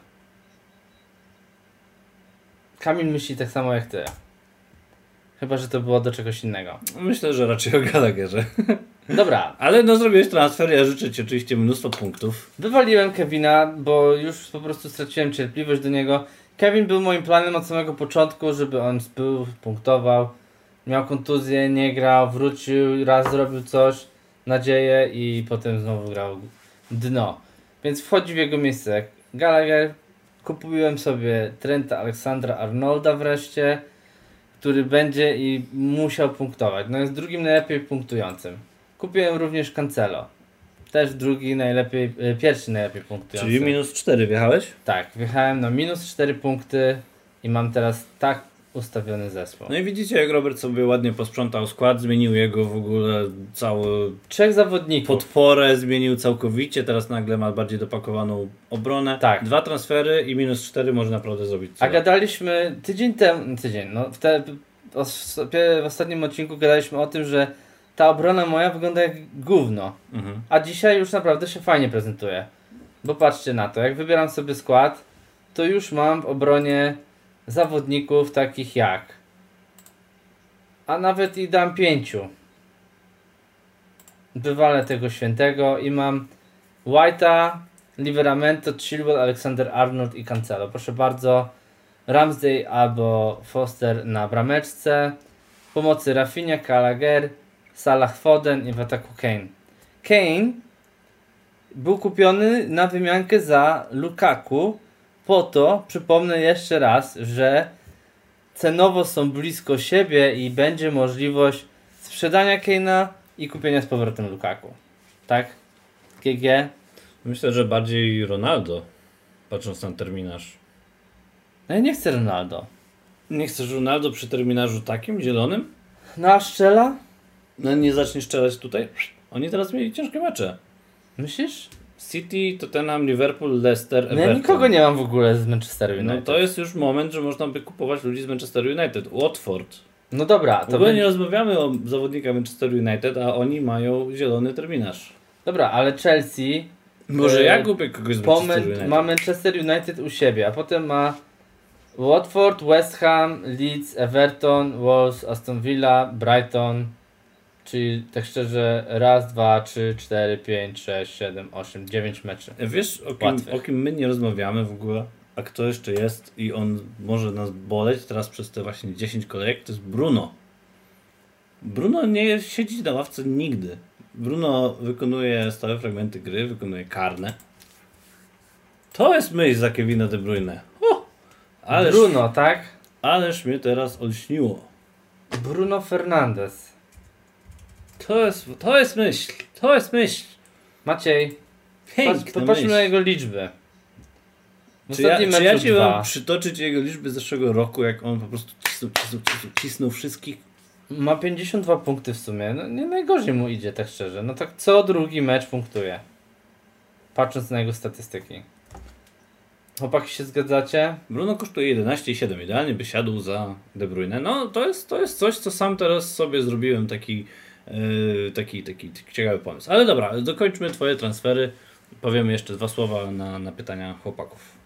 Kamil myśli tak samo jak ty. Chyba, że to było do czegoś innego. myślę, że raczej o Gallagherze. Dobra, Ale no zrobiłeś transfer, ja życzę Ci oczywiście mnóstwo punktów. wywaliłem Kevina, bo już po prostu straciłem cierpliwość do niego. Kevin był moim planem od samego początku, żeby on był, punktował. Miał kontuzję, nie grał, wrócił, raz zrobił coś, nadzieję i potem znowu grał dno. Więc wchodzi w jego miejsce Gallagher. Kupiłem sobie Trenta Aleksandra Arnolda wreszcie, który będzie i musiał punktować. No jest drugim najlepiej punktującym. Kupiłem również Cancelo. Też drugi najlepiej, e, pierwszy najlepiej punktujący. Czyli minus 4 wjechałeś? Tak, wjechałem na minus 4 punkty i mam teraz tak ustawiony zespół. No i widzicie, jak Robert sobie ładnie posprzątał skład, zmienił jego w ogóle cały Trzech zawodników. podporę, zmienił całkowicie, teraz nagle ma bardziej dopakowaną obronę. Tak. Dwa transfery i minus 4 może naprawdę zrobić A cudem. gadaliśmy tydzień temu, tydzień, no w, te, w ostatnim odcinku gadaliśmy o tym, że ta obrona moja wygląda jak gówno. Mhm. A dzisiaj już naprawdę się fajnie prezentuje. Bo patrzcie na to, jak wybieram sobie skład, to już mam w obronie zawodników takich jak. A nawet i dam pięciu. Wywalę tego świętego i mam White'a, Liveramento, Chilwell, Alexander Arnold i Cancelo. Proszę bardzo. Ramsey albo Foster na brameczce. Pomocy Rafinha, Gallagher, Salah Foden i w ataku Kane. Kane był kupiony na wymiankę za Lukaku po to, przypomnę jeszcze raz, że cenowo są blisko siebie i będzie możliwość sprzedania Kane'a i kupienia z powrotem Lukaku. Tak? GG. Myślę, że bardziej Ronaldo, patrząc na terminarz. No ja nie chcę Ronaldo. Nie chcesz Ronaldo przy terminarzu takim, zielonym? No a Szczela? No nie zaczniesz strzelać tutaj? Oni teraz mieli ciężkie mecze. Myślisz? City, Tottenham, Liverpool, Leicester, No Everton. ja nikogo nie mam w ogóle z Manchester United. No to jest już moment, że można by kupować ludzi z Manchester United. Watford. No dobra, W to ogóle by... nie rozmawiamy o zawodnikach Manchester United, a oni mają zielony terminarz. Dobra, ale Chelsea Może E, ja kupię kogoś z Manchester Man- United. ma Manchester United u siebie, a potem ma Watford, West Ham, Leeds, Everton, Wolves, Aston Villa, Brighton. Czyli tak szczerze raz, dwa, trzy, cztery, pięć, sześć, siedem, osiem, dziewięć meczy. Wiesz, o kim, Łatwych. o kim my nie rozmawiamy w ogóle? A kto jeszcze jest i on może nas boleć teraz przez te właśnie 10 kolejek? To jest Bruno. Bruno nie siedzi na ławce nigdy. Bruno wykonuje stałe fragmenty gry, wykonuje karne. To jest myśl za Kevina De Bruyne. Ależ, Bruno, tak? ależ mnie teraz olśniło. Bruno Fernandes. To jest, to jest myśl. To jest myśl. Maciej, Piękna popatrzmy myśl. na jego liczby. W Czy ja, czy ja ci dwa. mam przytoczyć jego liczby z zeszłego roku, jak on po prostu cisnął, cisnął, cisnął, cisnął wszystkich? Ma 52 punkty w sumie. No, nie najgorzej mu idzie, tak szczerze. No tak co drugi mecz punktuje. Patrząc na jego statystyki. Chłopaki się zgadzacie? Bruno kosztuje 11,7. Idealnie by siadł za De Bruyne. No to jest, to jest coś, co sam teraz sobie zrobiłem, taki, taki, taki, taki ciekawy pomysł. Ale dobra, dokończmy Twoje transfery. Powiemy jeszcze dwa słowa na, na pytania chłopaków.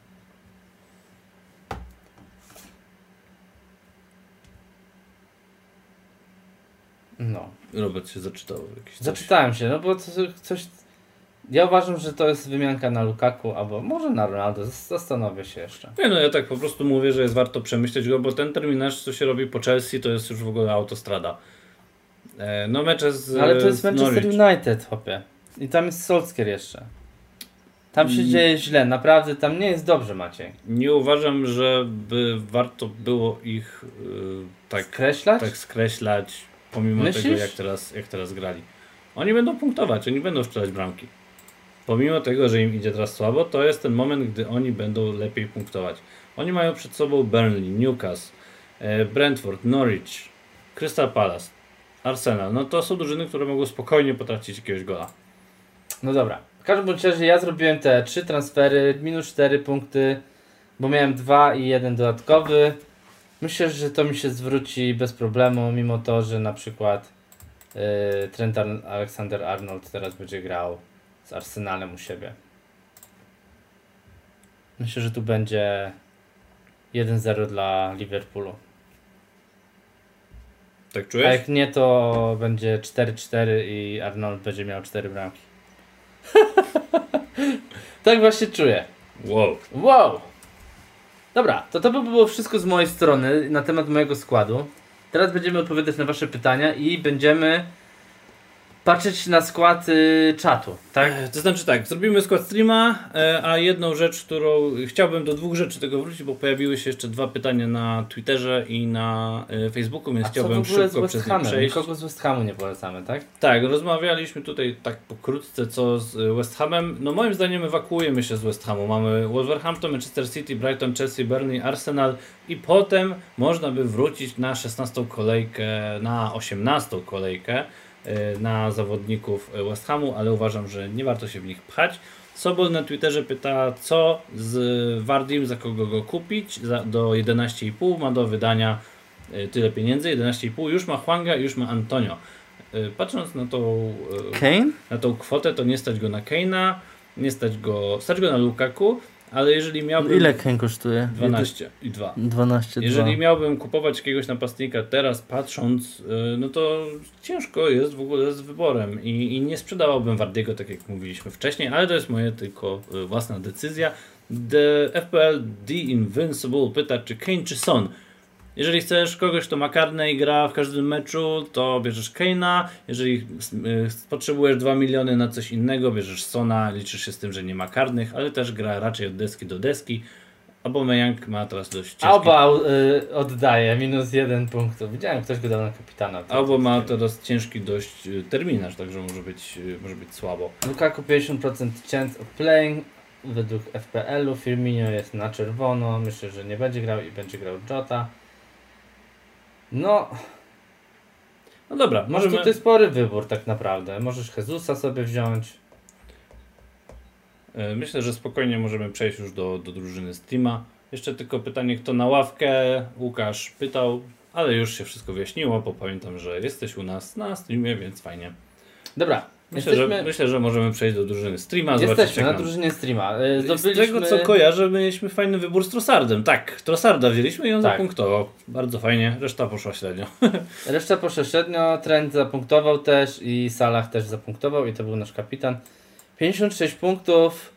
No. Robert się zaczytał. Jakieś. Zaczytałem się, no bo to coś... Ja uważam, że to jest wymianka na Lukaku, albo może na Ronaldo. Zas- Zastanowię się jeszcze. Nie no, ja tak po prostu mówię, że jest warto przemyśleć go, bo ten terminarz, co się robi po Chelsea, to jest już w ogóle autostrada. E, no mecze z Ale to jest Manchester. United, chłopie. I tam jest Solskjaer jeszcze. Tam się Mm. dzieje źle, naprawdę tam nie jest dobrze, Maciej. Nie uważam, żeby warto było ich yy, tak, Skreślać? tak skreślać, pomimo Myślisz? tego, jak teraz, jak teraz grali. Oni będą punktować, oni będą strzelać bramki. Pomimo tego, że im idzie teraz słabo, to jest ten moment, gdy oni będą lepiej punktować. Oni mają przed sobą Burnley, Newcastle, e, Brentford, Norwich, Crystal Palace, Arsenal. No to są drużyny, które mogą spokojnie potracić jakiegoś gola. No dobra. W każdym bądź razie ja zrobiłem te trzy transfery, minus 4 punkty, bo miałem dwa i jeden dodatkowy. Myślę, że to mi się zwróci bez problemu, mimo to, że na przykład yy, Trent Alexander Arnold teraz będzie grał z Arsenalem u siebie. Myślę, że tu będzie 1-0 dla Liverpoolu. Tak A czujesz? jak nie, to będzie 4-4 i Arnold będzie miał 4 bramki. tak właśnie czuję. Wow. Wow! Dobra, to to by było wszystko z mojej strony na temat mojego składu. Teraz będziemy odpowiadać na Wasze pytania i będziemy patrzeć na skład y, czatu, tak? E, To znaczy tak, zrobimy skład streama, e, a jedną rzecz, którą chciałbym do dwóch rzeczy tego wrócić, bo pojawiły się jeszcze dwa pytania na Twitterze i na e, Facebooku, więc A co w chciałbym ogóle szybko przez nie przejść. Nikogo z West Hamu nie polecamy, tak? Tak, rozmawialiśmy tutaj tak pokrótce co z West Hamem. No moim zdaniem ewakuujemy się z West Hamu. Mamy Wolverhampton, Manchester City, Brighton, Chelsea, Burnley, Arsenal i potem można by wrócić na 16 kolejkę, na 18 kolejkę na zawodników e, West Hamu, ale uważam, że nie warto się w nich pchać. Sobol na Twitterze pyta, co z Wardim, za kogo go kupić, za, do 11,5 ma do wydania e, tyle pieniędzy, 11,5 już ma Huanga, już ma Antonio. E, Patrząc na tą, e, Kane? na tą kwotę, to nie stać go na Keina, nie stać go, stać go na Lukaku, ale jeżeli miałbym... Kane kosztuje? 12 i 2. 12, Jeżeli miałbym kupować jakiegoś napastnika teraz patrząc, y, no to ciężko jest w ogóle z wyborem i, i nie sprzedawałbym Wardiego, tak jak mówiliśmy wcześniej, ale to jest moja tylko y, własna decyzja. The FPL The Invincible pyta, czy Kane czy Son. Jeżeli chcesz kogoś, kto ma karne i gra w każdym meczu, to bierzesz Kane'a. Jeżeli y, potrzebujesz 2 miliony na coś innego, bierzesz Sona, liczysz się z tym, że nie ma karnych, ale też gra raczej od deski do deski. Aubameyang ma teraz dość ciężki Alba y, oddaje minus jeden punkt. Widziałem, ktoś go dał na kapitana. Albo ma teraz ciężki dość y, terminarz, także może być, może być słabo. Lukaku 50% chance of playing według FPL-u. Firmino jest na czerwono. Myślę, że nie będzie grał i będzie grał Jota. No, No dobra, może możemy... tutaj spory wybór tak naprawdę. Możesz Jezusa sobie wziąć. E, Myślę, że spokojnie możemy przejść już do, do drużyny Streama. Jeszcze tylko pytanie, kto na ławkę? Łukasz pytał, ale już się wszystko wyjaśniło, bo pamiętam, że jesteś u nas na streamie, więc fajnie. Dobra, Myślę, jesteśmy, że, myślę że możemy przejść do drużyny Streama. jesteśmy na drużynie streama. Y, Z Zdobyliśmy... tego co kojarzę, mieliśmy fajny wybór z Trossardem. Tak, Trossarda wzięliśmy i on Tak. zapunktował. Bardzo fajnie, reszta poszła średnio. Reszta poszła średnio, Trent zapunktował też i Salah też zapunktował i to był nasz kapitan. 56 punktów,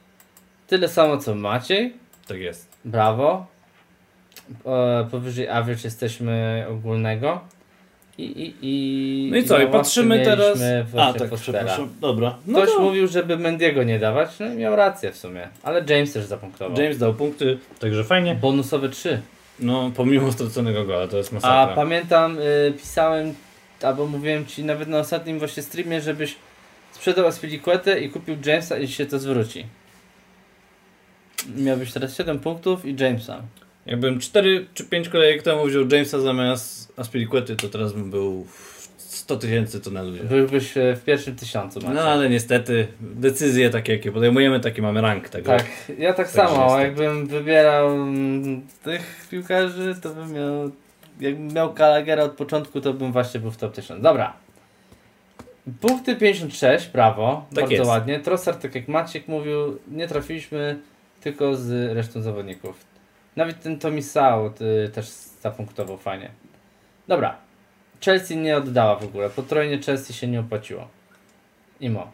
tyle samo co Maciej, tak jest. brawo. E, powyżej average jesteśmy ogólnego. I, i, i, No i co, i patrzymy teraz. A, tak, przepraszam. Dobra. No Ktoś to mówił, żeby Mendiego nie dawać, no i miał rację w sumie. Ale James też zapunktował. James dał punkty, także fajnie. Bonusowe 3. No, pomimo straconego gola, to jest A masakra. pamiętam, y, pisałem, albo mówiłem ci nawet na ostatnim właśnie streamie, żebyś sprzedał Aspilicuetę i kupił Jamesa i się to zwróci. Miałbyś teraz 7 punktów i Jamesa. Jakbym 4 czy 5 kolejek temu wziął Jamesa zamiast Aspilicuety, to teraz bym był w 100 tysięcy to na. Byłbyś w pierwszym tysiącu. Maciek. No ale niestety decyzje takie jakie podejmujemy, taki mamy rank tego. Tak, ja tak Także samo. Jakbym wybierał mm, tych piłkarzy, to bym miał. Jakbym miał Kalagera od początku, to bym właśnie był w top 1000. Dobra. Punkty 56, brawo. Tak bardzo jest. ładnie. Trossard, tak jak Maciek mówił, nie trafiliśmy tylko z resztą zawodników. Nawet ten Tomisao y, też zapunktował fajnie. Dobra. Chelsea nie oddała w ogóle. Potrojnie Chelsea się nie opłaciło. Imo.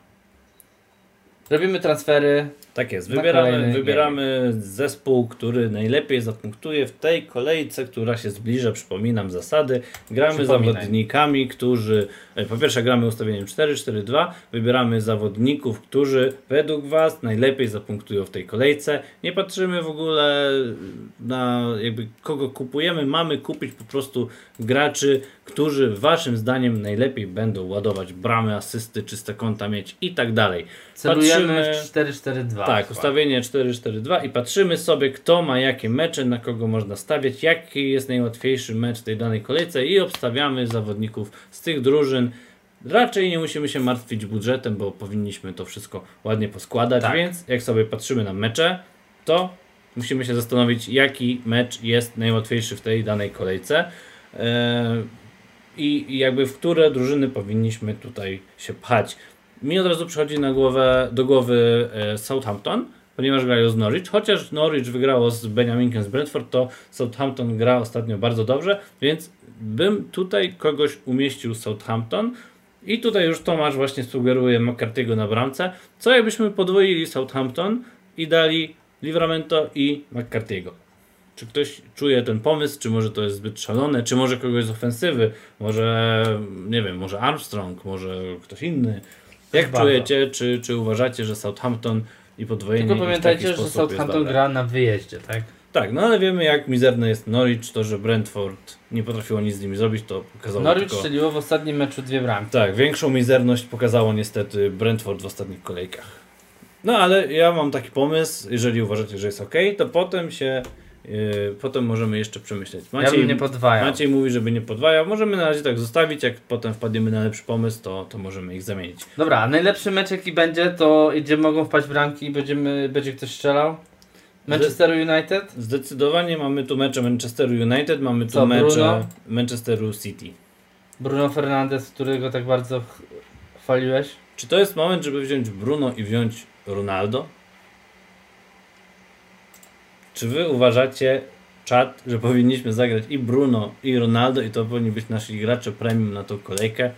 Robimy transfery. Tak jest, wybieramy, wybieramy zespół, który najlepiej zapunktuje w tej kolejce, która się zbliża, przypominam zasady. Gramy zawodnikami, którzy, po pierwsze gramy ustawieniem 4-4-2, wybieramy zawodników, którzy według Was najlepiej zapunktują w tej kolejce. Nie patrzymy w ogóle na jakby kogo kupujemy, mamy kupić po prostu graczy, którzy Waszym zdaniem najlepiej będą ładować bramy, asysty, czyste konta mieć i tak dalej. Celujemy Patrzymy- w 4-4-2. Tak, chyba. ustawienie 4-4-2 i patrzymy sobie, kto ma jakie mecze, na kogo można stawiać, jaki jest najłatwiejszy mecz w tej danej kolejce i obstawiamy zawodników z tych drużyn. Raczej nie musimy się martwić budżetem, bo powinniśmy to wszystko ładnie poskładać, Tak. więc jak sobie patrzymy na mecze, to musimy się zastanowić, jaki mecz jest najłatwiejszy w tej danej kolejce. I, I jakby w które drużyny powinniśmy tutaj się pchać. Mi od razu przychodzi na głowę, do głowy e, Southampton, ponieważ grają z Norwich. Chociaż Norwich wygrało z Benjaminkiem z Brentford, to Southampton gra ostatnio bardzo dobrze, więc bym tutaj kogoś umieścił Southampton. I tutaj już Tomasz właśnie sugeruje McCarthy'ego na bramce. Co jakbyśmy podwoili Southampton i dali Livramento i McCarthy'ego? Czy ktoś czuje ten pomysł, czy może to jest zbyt szalone, czy może kogoś z ofensywy, może nie wiem, może Armstrong, może ktoś inny. Jak Bardzo. czujecie, czy, czy uważacie, że Southampton i podwojenie Tylko pamiętajcie, że Southampton gra na wyjeździe, tak? Tak, no ale wiemy jak mizerne jest Norwich, to że Brentford nie potrafiło nic z nimi zrobić, to pokazało Norwich tylko... strzeliło w ostatnim meczu dwie bramki. Tak, większą mizerność pokazało niestety Brentford w ostatnich kolejkach. No ale ja mam taki pomysł, jeżeli uważacie, że jest ok, to potem się, potem możemy jeszcze przemyśleć. ja bym nie podwajał. Maciej mówi, żeby nie podwajał. Możemy na razie tak zostawić, jak potem wpadniemy na lepszy pomysł, to, to możemy ich zamienić. Dobra, a najlepszy mecz jaki będzie, to gdzie mogą wpaść bramki i będziemy, będzie ktoś strzelał? Manchester United? Zdecydowanie mamy tu mecze Manchesteru United, mamy tu Co, mecze Bruno? Manchesteru City. Bruno Fernandes, którego tak bardzo ch- chwaliłeś? Czy to jest moment, żeby wziąć Bruno i wziąć Ronaldo? Czy wy uważacie, czat, że powinniśmy zagrać i Bruno, i Ronaldo i to powinni być nasi gracze premium na tą kolejkę?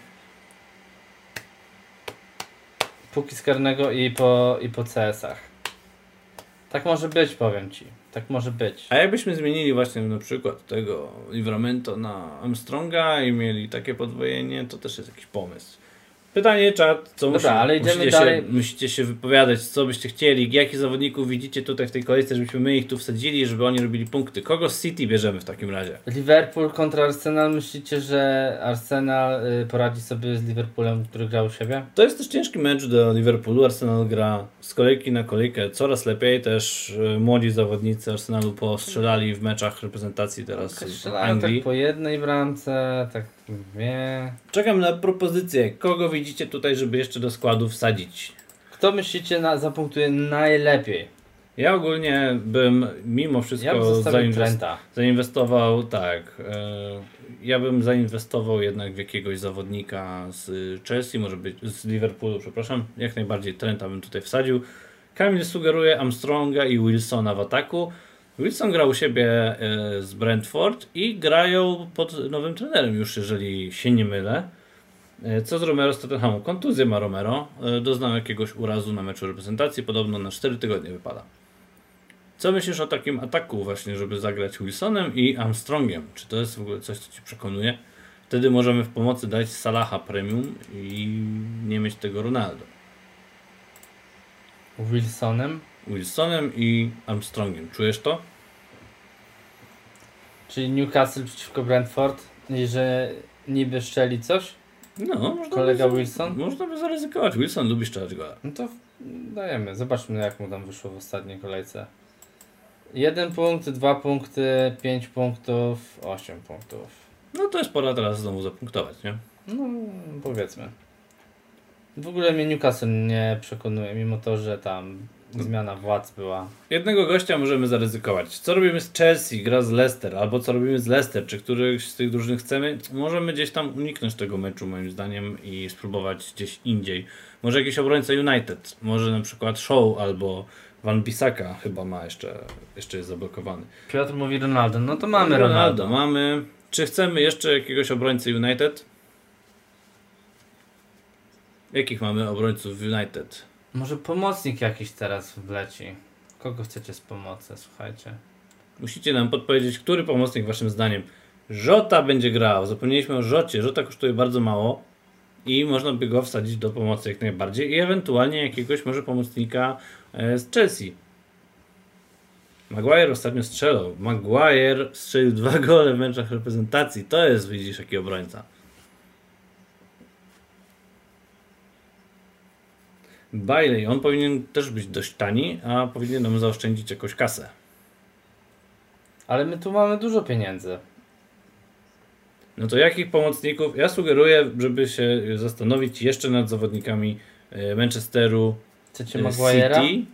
Póki z karnego i po, i po CS-ach. Tak może być, powiem ci. Tak może być. A jakbyśmy zmienili właśnie na przykład tego Livramento na Armstronga i mieli takie podwojenie, to też jest jakiś pomysł. Pytanie czat, co Dobra, musi, ale idziemy musicie, dalej. Się, musicie się wypowiadać, co byście chcieli, jakich zawodników widzicie tutaj w tej kolejce, żebyśmy my ich tu wsadzili, żeby oni robili punkty. Kogo z City bierzemy w takim razie? Liverpool kontra Arsenal. Myślicie, że Arsenal y, poradzi sobie z Liverpoolem, który grał u siebie? To jest też ciężki mecz do Liverpoolu. Arsenal gra z kolejki na kolejkę coraz lepiej. Też e, młodzi zawodnicy Arsenalu postrzelali w meczach reprezentacji teraz w Strzelają Anglii. tak po jednej bramce, tak dwie. Czekam na propozycję. Kogo widzicie tutaj, żeby jeszcze do składu wsadzić? Kto myślicie na, zapunktuje najlepiej? Ja ogólnie bym mimo wszystko Ja bym zainwest- zainwestował, tak, e, ja bym zainwestował jednak w jakiegoś zawodnika z Chelsea, może być z Liverpoolu, przepraszam, jak najbardziej Trenta bym tutaj wsadził. Kamil sugeruje Armstronga i Wilsona w ataku. Wilson grał u siebie e, z Brentford i grają pod nowym trenerem już, jeżeli się nie mylę. E, Co z Romero z Tottenhamu? Kontuzję ma Romero. E, Doznał jakiegoś urazu na meczu reprezentacji. Podobno na 4 tygodnie wypada. Co myślisz o takim ataku właśnie, żeby zagrać Wilsonem i Armstrongiem? Czy to jest w ogóle coś, co Ci przekonuje? Wtedy możemy w pomocy dać Salaha Premium i nie mieć tego Ronaldo. Wilsonem. Wilsonem i Armstrongiem. Czujesz to? Czyli Newcastle przeciwko Brentford. I że niby szczeli coś? No, można Kolega by, Wilson? Można by zaryzykować. Wilson lubi strzelać gola. No to dajemy. Zobaczmy jak mu tam wyszło w ostatniej kolejce. Jeden punkt, dwa punkty, pięć punktów, osiem punktów. No to jest pora teraz znowu zapunktować, nie? No, powiedzmy. W ogóle mnie Newcastle nie przekonuje, mimo to, że tam zmiana władz była. Jednego gościa możemy zaryzykować. Co robimy z Chelsea, gra z Leicester, albo co robimy z Leicester, czy któryś z tych drużyn chcemy? Możemy gdzieś tam uniknąć tego meczu moim zdaniem i spróbować gdzieś indziej. Może jakiś obrońca United, może na przykład Show albo Van Bissaka chyba ma jeszcze, jeszcze jest zablokowany. Piotr mówi Ronaldo, no to mamy Ronaldo. mamy. Czy chcemy jeszcze jakiegoś obrońcy United? Jakich mamy obrońców United? Może pomocnik jakiś teraz wleci. Kogo chcecie z pomocy, słuchajcie. Musicie nam podpowiedzieć, który pomocnik waszym zdaniem Żota będzie grał. Zapomnieliśmy o Żocie. Żota kosztuje bardzo mało i można by go wsadzić do pomocy jak najbardziej i ewentualnie jakiegoś może pomocnika e, z Chelsea. Maguire ostatnio strzelał. Maguire strzelił dwa gole w meczach reprezentacji. To jest, widzisz, jaki obrońca. Bailey, on powinien też być dość tani, a powinien nam zaoszczędzić jakąś kasę. Ale my tu mamy dużo pieniędzy. No to jakich pomocników? Ja sugeruję, żeby się zastanowić jeszcze nad zawodnikami e, Manchesteru Chcecie Maguire'a? City.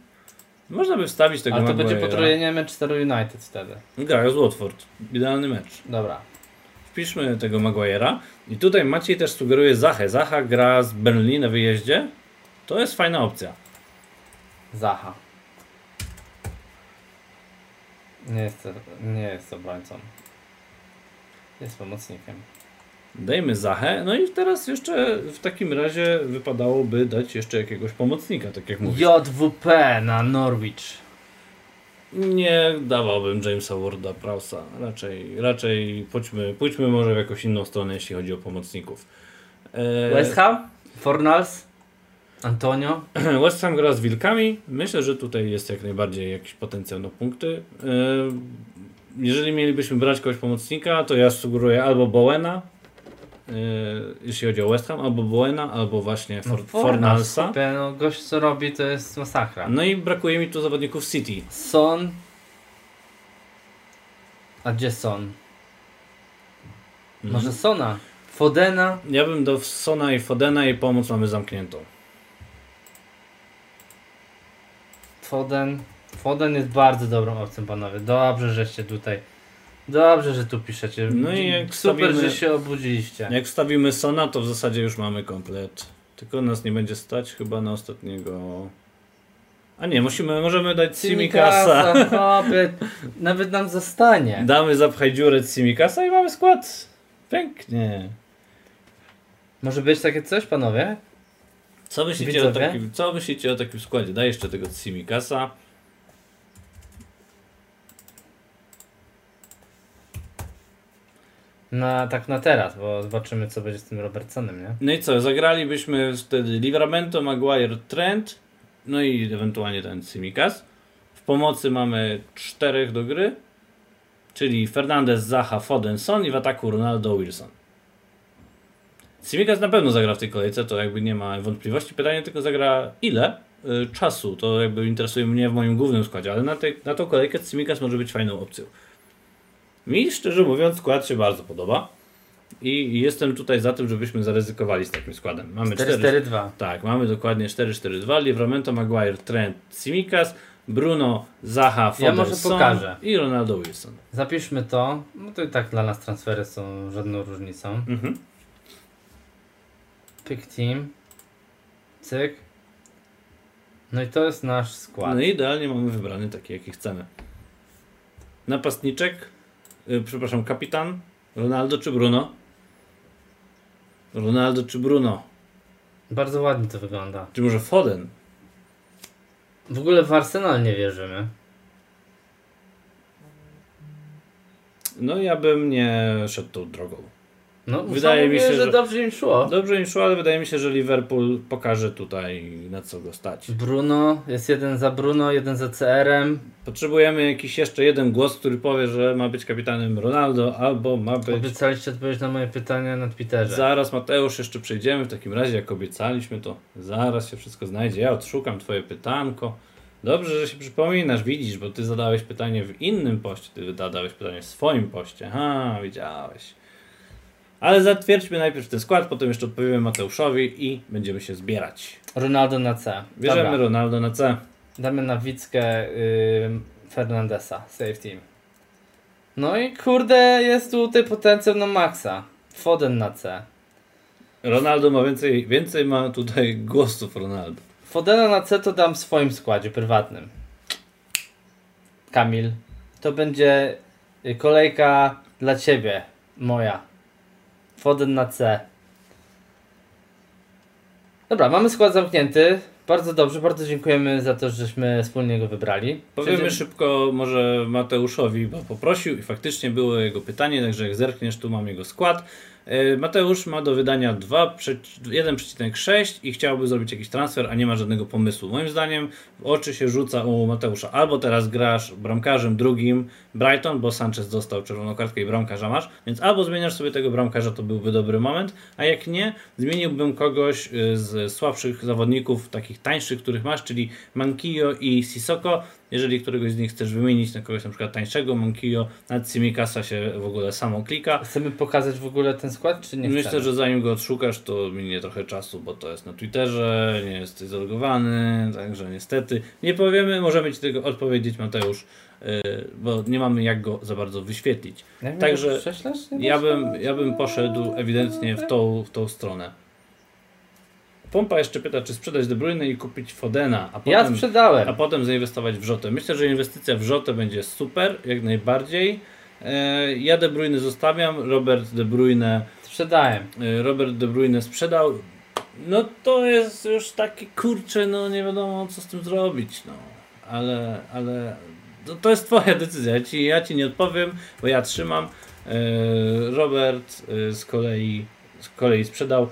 Można by wstawić tego Ale to będzie Maguire'a. potrojenie Manchester United wtedy. Grają z Watford. Idealny mecz. Dobra. Wpiszmy tego Maguire'a. I tutaj Maciej też sugeruje Zachę. Zacha gra z Burnley na wyjeździe. To jest fajna opcja. Zaha. Nie jest, nie jest obrońcą. Jest pomocnikiem. Dajmy Zachę. No i teraz jeszcze w takim razie wypadałoby dać jeszcze jakiegoś pomocnika, tak jak. JWP na Norwich. Nie dawałbym Jamesa Warda Prowsa. Raczej, raczej pójdźmy, pójdźmy może w jakąś inną stronę, jeśli chodzi o pomocników. E, West Ham? Fornals? Antonio? West Ham gra z Wilkami. Myślę, że tutaj jest jak najbardziej jakiś potencjał na punkty. E, Jeżeli mielibyśmy brać kogoś pomocnika, to ja sugeruję albo Bowena, e, jeśli chodzi o West Ham, albo Bowena, albo właśnie For, Fornalsa. Kupie, no gość co robi to jest masakra. No i brakuje mi tu zawodników City. Son. A gdzie Son? Może Sona? Fodena? Ja bym do Sona i Fodena i pomoc mamy zamkniętą. Foden. Foden jest bardzo dobrą opcją, panowie. Dobrze, żeście tutaj. Dobrze, że tu piszecie. No i jak Super, wstawimy- że się obudziliście. Jak wstawimy Sona, to w zasadzie już mamy komplet. Tylko nas nie będzie stać chyba na ostatniego. A nie, musimy, możemy dać Simikasa. Simikasa. Nawet nam zostanie. Damy zapchaj dziurę Simikasa i mamy skład. Pięknie. Może być takie coś, panowie? Co myślicie, o takim, co myślicie o takim składzie? Daj jeszcze tego Simikasa. Na, tak na teraz, bo zobaczymy co będzie z tym Robertsonem, nie? No i co, zagralibyśmy wtedy Livramento, Maguire, Trent, no i ewentualnie ten Simikas. W pomocy mamy czterech do gry, czyli Fernandez, Zaha, Foden, Son i w ataku Ronaldo, Wilson. Simikas na pewno zagra w tej kolejce, to jakby nie ma wątpliwości. Pytanie tylko zagra ile y, czasu, to jakby interesuje mnie w moim głównym składzie, ale na, tej, na tą kolejkę Simikas może być fajną opcją. Mi szczerze mówiąc skład się bardzo podoba. i jestem tutaj za tym, żebyśmy zaryzykowali z takim składem. Mamy 4, 4-4-2. tak, mamy dokładnie 4-4-2, Livramento, Maguire, Trent, Simikas, Bruno, Zaha, Foden, może Son pokażę. i Ronaldo Wilson. Zapiszmy to. No to i tak dla nas transfery są żadną różnicą. Mhm. Pick team. Cyk. No i to jest nasz skład. No i idealnie mamy wybrany taki, jaki chcemy. Napastniczek, y, przepraszam, kapitan, Ronaldo czy Bruno? Ronaldo czy Bruno? Bardzo ładnie to wygląda. Czy może Foden? W ogóle w Arsenal nie wierzymy. No ja bym nie szedł tą drogą. No, Wydaje mi się, że, że- dobrze im szło. Dobrze im szło, ale wydaje mi się, że Liverpool pokaże tutaj na co go stać. Bruno, jest jeden za Bruno, jeden za CR-em. Potrzebujemy jakiś jeszcze jeden głos, który powie, że ma być kapitanem Ronaldo, albo ma być... Obiecaliście odpowiedzieć na moje pytania na Twitterze. Zaraz Mateusz, jeszcze przejdziemy w takim razie, jak obiecaliśmy, to zaraz się wszystko znajdzie. Ja odszukam twoje pytanko. Dobrze, że się przypominasz, widzisz, bo ty zadałeś pytanie w innym poście, ty zadałeś pytanie w swoim poście. Ha, widziałeś. Ale zatwierdźmy najpierw ten skład, potem jeszcze odpowiemy Mateuszowi i będziemy się zbierać. Ronaldo na C. Bierzemy Dobra. Ronaldo na C. Damy na Wickę y, Fernandesa, save team. No i kurde, jest tutaj potencjał na maksa. Foden na C. Ronaldo ma więcej, więcej ma tutaj głosów Ronaldo. Fodena na C to dam w swoim składzie prywatnym. Kamil, to będzie kolejka dla ciebie, moja. Foden na C. Dobra, mamy skład zamknięty. Bardzo dobrze, bardzo dziękujemy za to, żeśmy wspólnie go wybrali. Powiemy szybko może Mateuszowi, bo poprosił i faktycznie było jego pytanie, także jak zerkniesz, tu mam jego skład. E, Mateusz ma do wydania 2, przeci- 1,6 i chciałby zrobić jakiś transfer, a nie ma żadnego pomysłu. Moim zdaniem w oczy się rzuca u Mateusza albo teraz grasz bramkarzem drugim Brighton, bo Sanchez dostał czerwoną kartkę i bramkarza masz, więc albo zmieniasz sobie tego bramkarza, to byłby dobry moment, a jak nie, zmieniłbym kogoś y, z słabszych zawodników, takich tańszych, których masz, czyli Mankio i Sissoko. Jeżeli któregoś z nich chcesz wymienić na kogoś na przykład tańszego, Mankio, nad Simikasa się w ogóle samo klika. Chcemy pokazać w ogóle ten skład, czy nie Myślę, chcemy? że zanim go odszukasz, to minie trochę czasu, bo to jest na Twitterze, nie jesteś zalogowany, także niestety nie powiemy, możemy Ci tego odpowiedzieć Mateusz, yy, bo nie mamy jak go za bardzo wyświetlić. Wiem, Także Ja bym, ja bym poszedł ewidentnie w tą, w tą stronę. Pompa jeszcze pyta, czy sprzedać De Bruyne i kupić Fodena, a Ja potem, sprzedałem. a potem zainwestować w Rzotę. Myślę, że inwestycja w Rzotę będzie super, jak najbardziej. E, Ja De Bruyne zostawiam, Robert De Bruyne, Sprzedałem. e, Robert De Bruyne sprzedał. No to jest już taki kurczę, no nie wiadomo co z tym zrobić, no. Ale, ale to, to jest twoja decyzja, ja ci, ja ci nie odpowiem, bo ja trzymam. E, Robert z kolei, z kolei sprzedał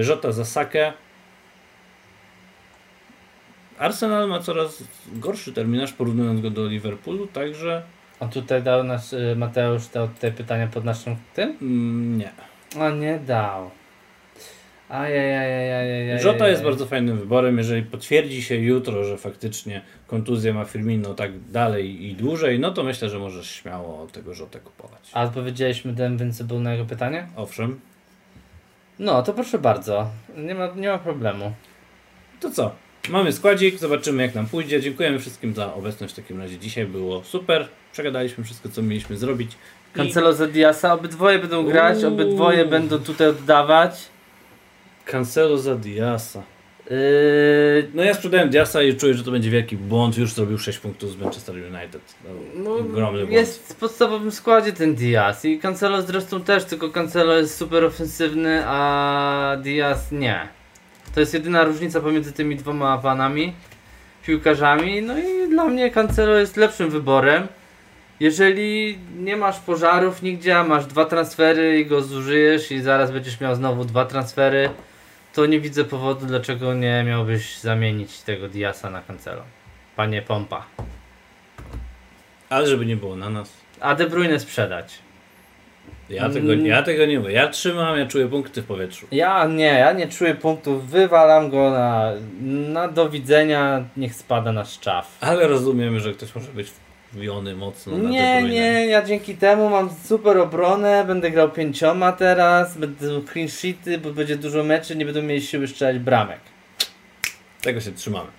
Żota za Sakę. Arsenal ma coraz gorszy terminarz porównując go do Liverpoolu, także A tutaj dał nasz y, Mateusz dał tutaj pytania pod naszym tym? mm, nie. A nie dał. Ajajajajajajaj. Żota jest bardzo fajnym wyborem, jeżeli potwierdzi się jutro, że faktycznie kontuzja ma Firmino tak dalej i dłużej, no to myślę, że możesz śmiało tego Żotę kupować. A odpowiedzieliśmy The Invincible na jego pytanie? Owszem. No, to proszę bardzo. Nie ma, nie ma problemu. To co? Mamy składzik, zobaczymy jak nam pójdzie. Dziękujemy wszystkim za obecność w takim razie. Dzisiaj było super. Przegadaliśmy wszystko, co mieliśmy zrobić. Cancelo za Diasa, obydwoje będą grać, Uuu. obydwoje będą tutaj oddawać. Cancelo za Diasa. Yy, No ja sprzedałem Diasa i czuję, że to będzie wielki błąd. Już zrobił 6 punktów z Manchester United. No, ogromny błąd. jest w podstawowym składzie ten Diaz i Cancelo zresztą też, tylko Cancelo jest super ofensywny, a Diaz nie. To jest jedyna różnica pomiędzy tymi dwoma panami, piłkarzami, no i dla mnie Cancelo jest lepszym wyborem. Jeżeli nie masz pożarów nigdzie, a masz dwa transfery i go zużyjesz i zaraz będziesz miał znowu dwa transfery, to nie widzę powodu, dlaczego nie miałbyś zamienić tego Diasa na Cancelo. Panie Pompa. Ale żeby nie było na nas. A De Bruyne sprzedać. Ja tego, Mm. ja tego nie mówię. Ja trzymam, ja czuję punkty w powietrzu. Ja nie, ja nie czuję punktów, wywalam go na, na do widzenia, niech spada na szczaw. Ale rozumiemy, że ktoś może być w nastawiony mocno na Nie, nie, ja dzięki temu mam super obronę, będę grał pięcioma teraz, będę clean sheety, bo będzie dużo meczy, nie będą mieli siły strzelać bramek. Tego się trzymamy.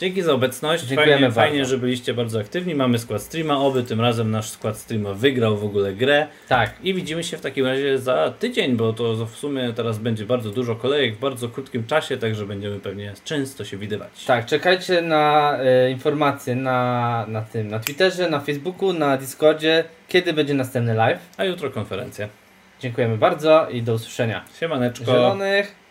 Dzięki za obecność. Dziękujemy Fajnie, bardzo. fajnie, że byliście bardzo aktywni. Mamy skład streama, oby tym razem nasz skład streama wygrał w ogóle grę. Tak, I widzimy się w takim razie za tydzień, bo to w sumie teraz będzie bardzo dużo kolejek w bardzo krótkim czasie, także będziemy pewnie często się widywać. tak, czekajcie na e, informacje na, na tym, na Twitterze, na Facebooku, na Discordzie, kiedy będzie następny live. A jutro konferencja. Dziękujemy bardzo i do usłyszenia. Siemaneczko. Zielonych.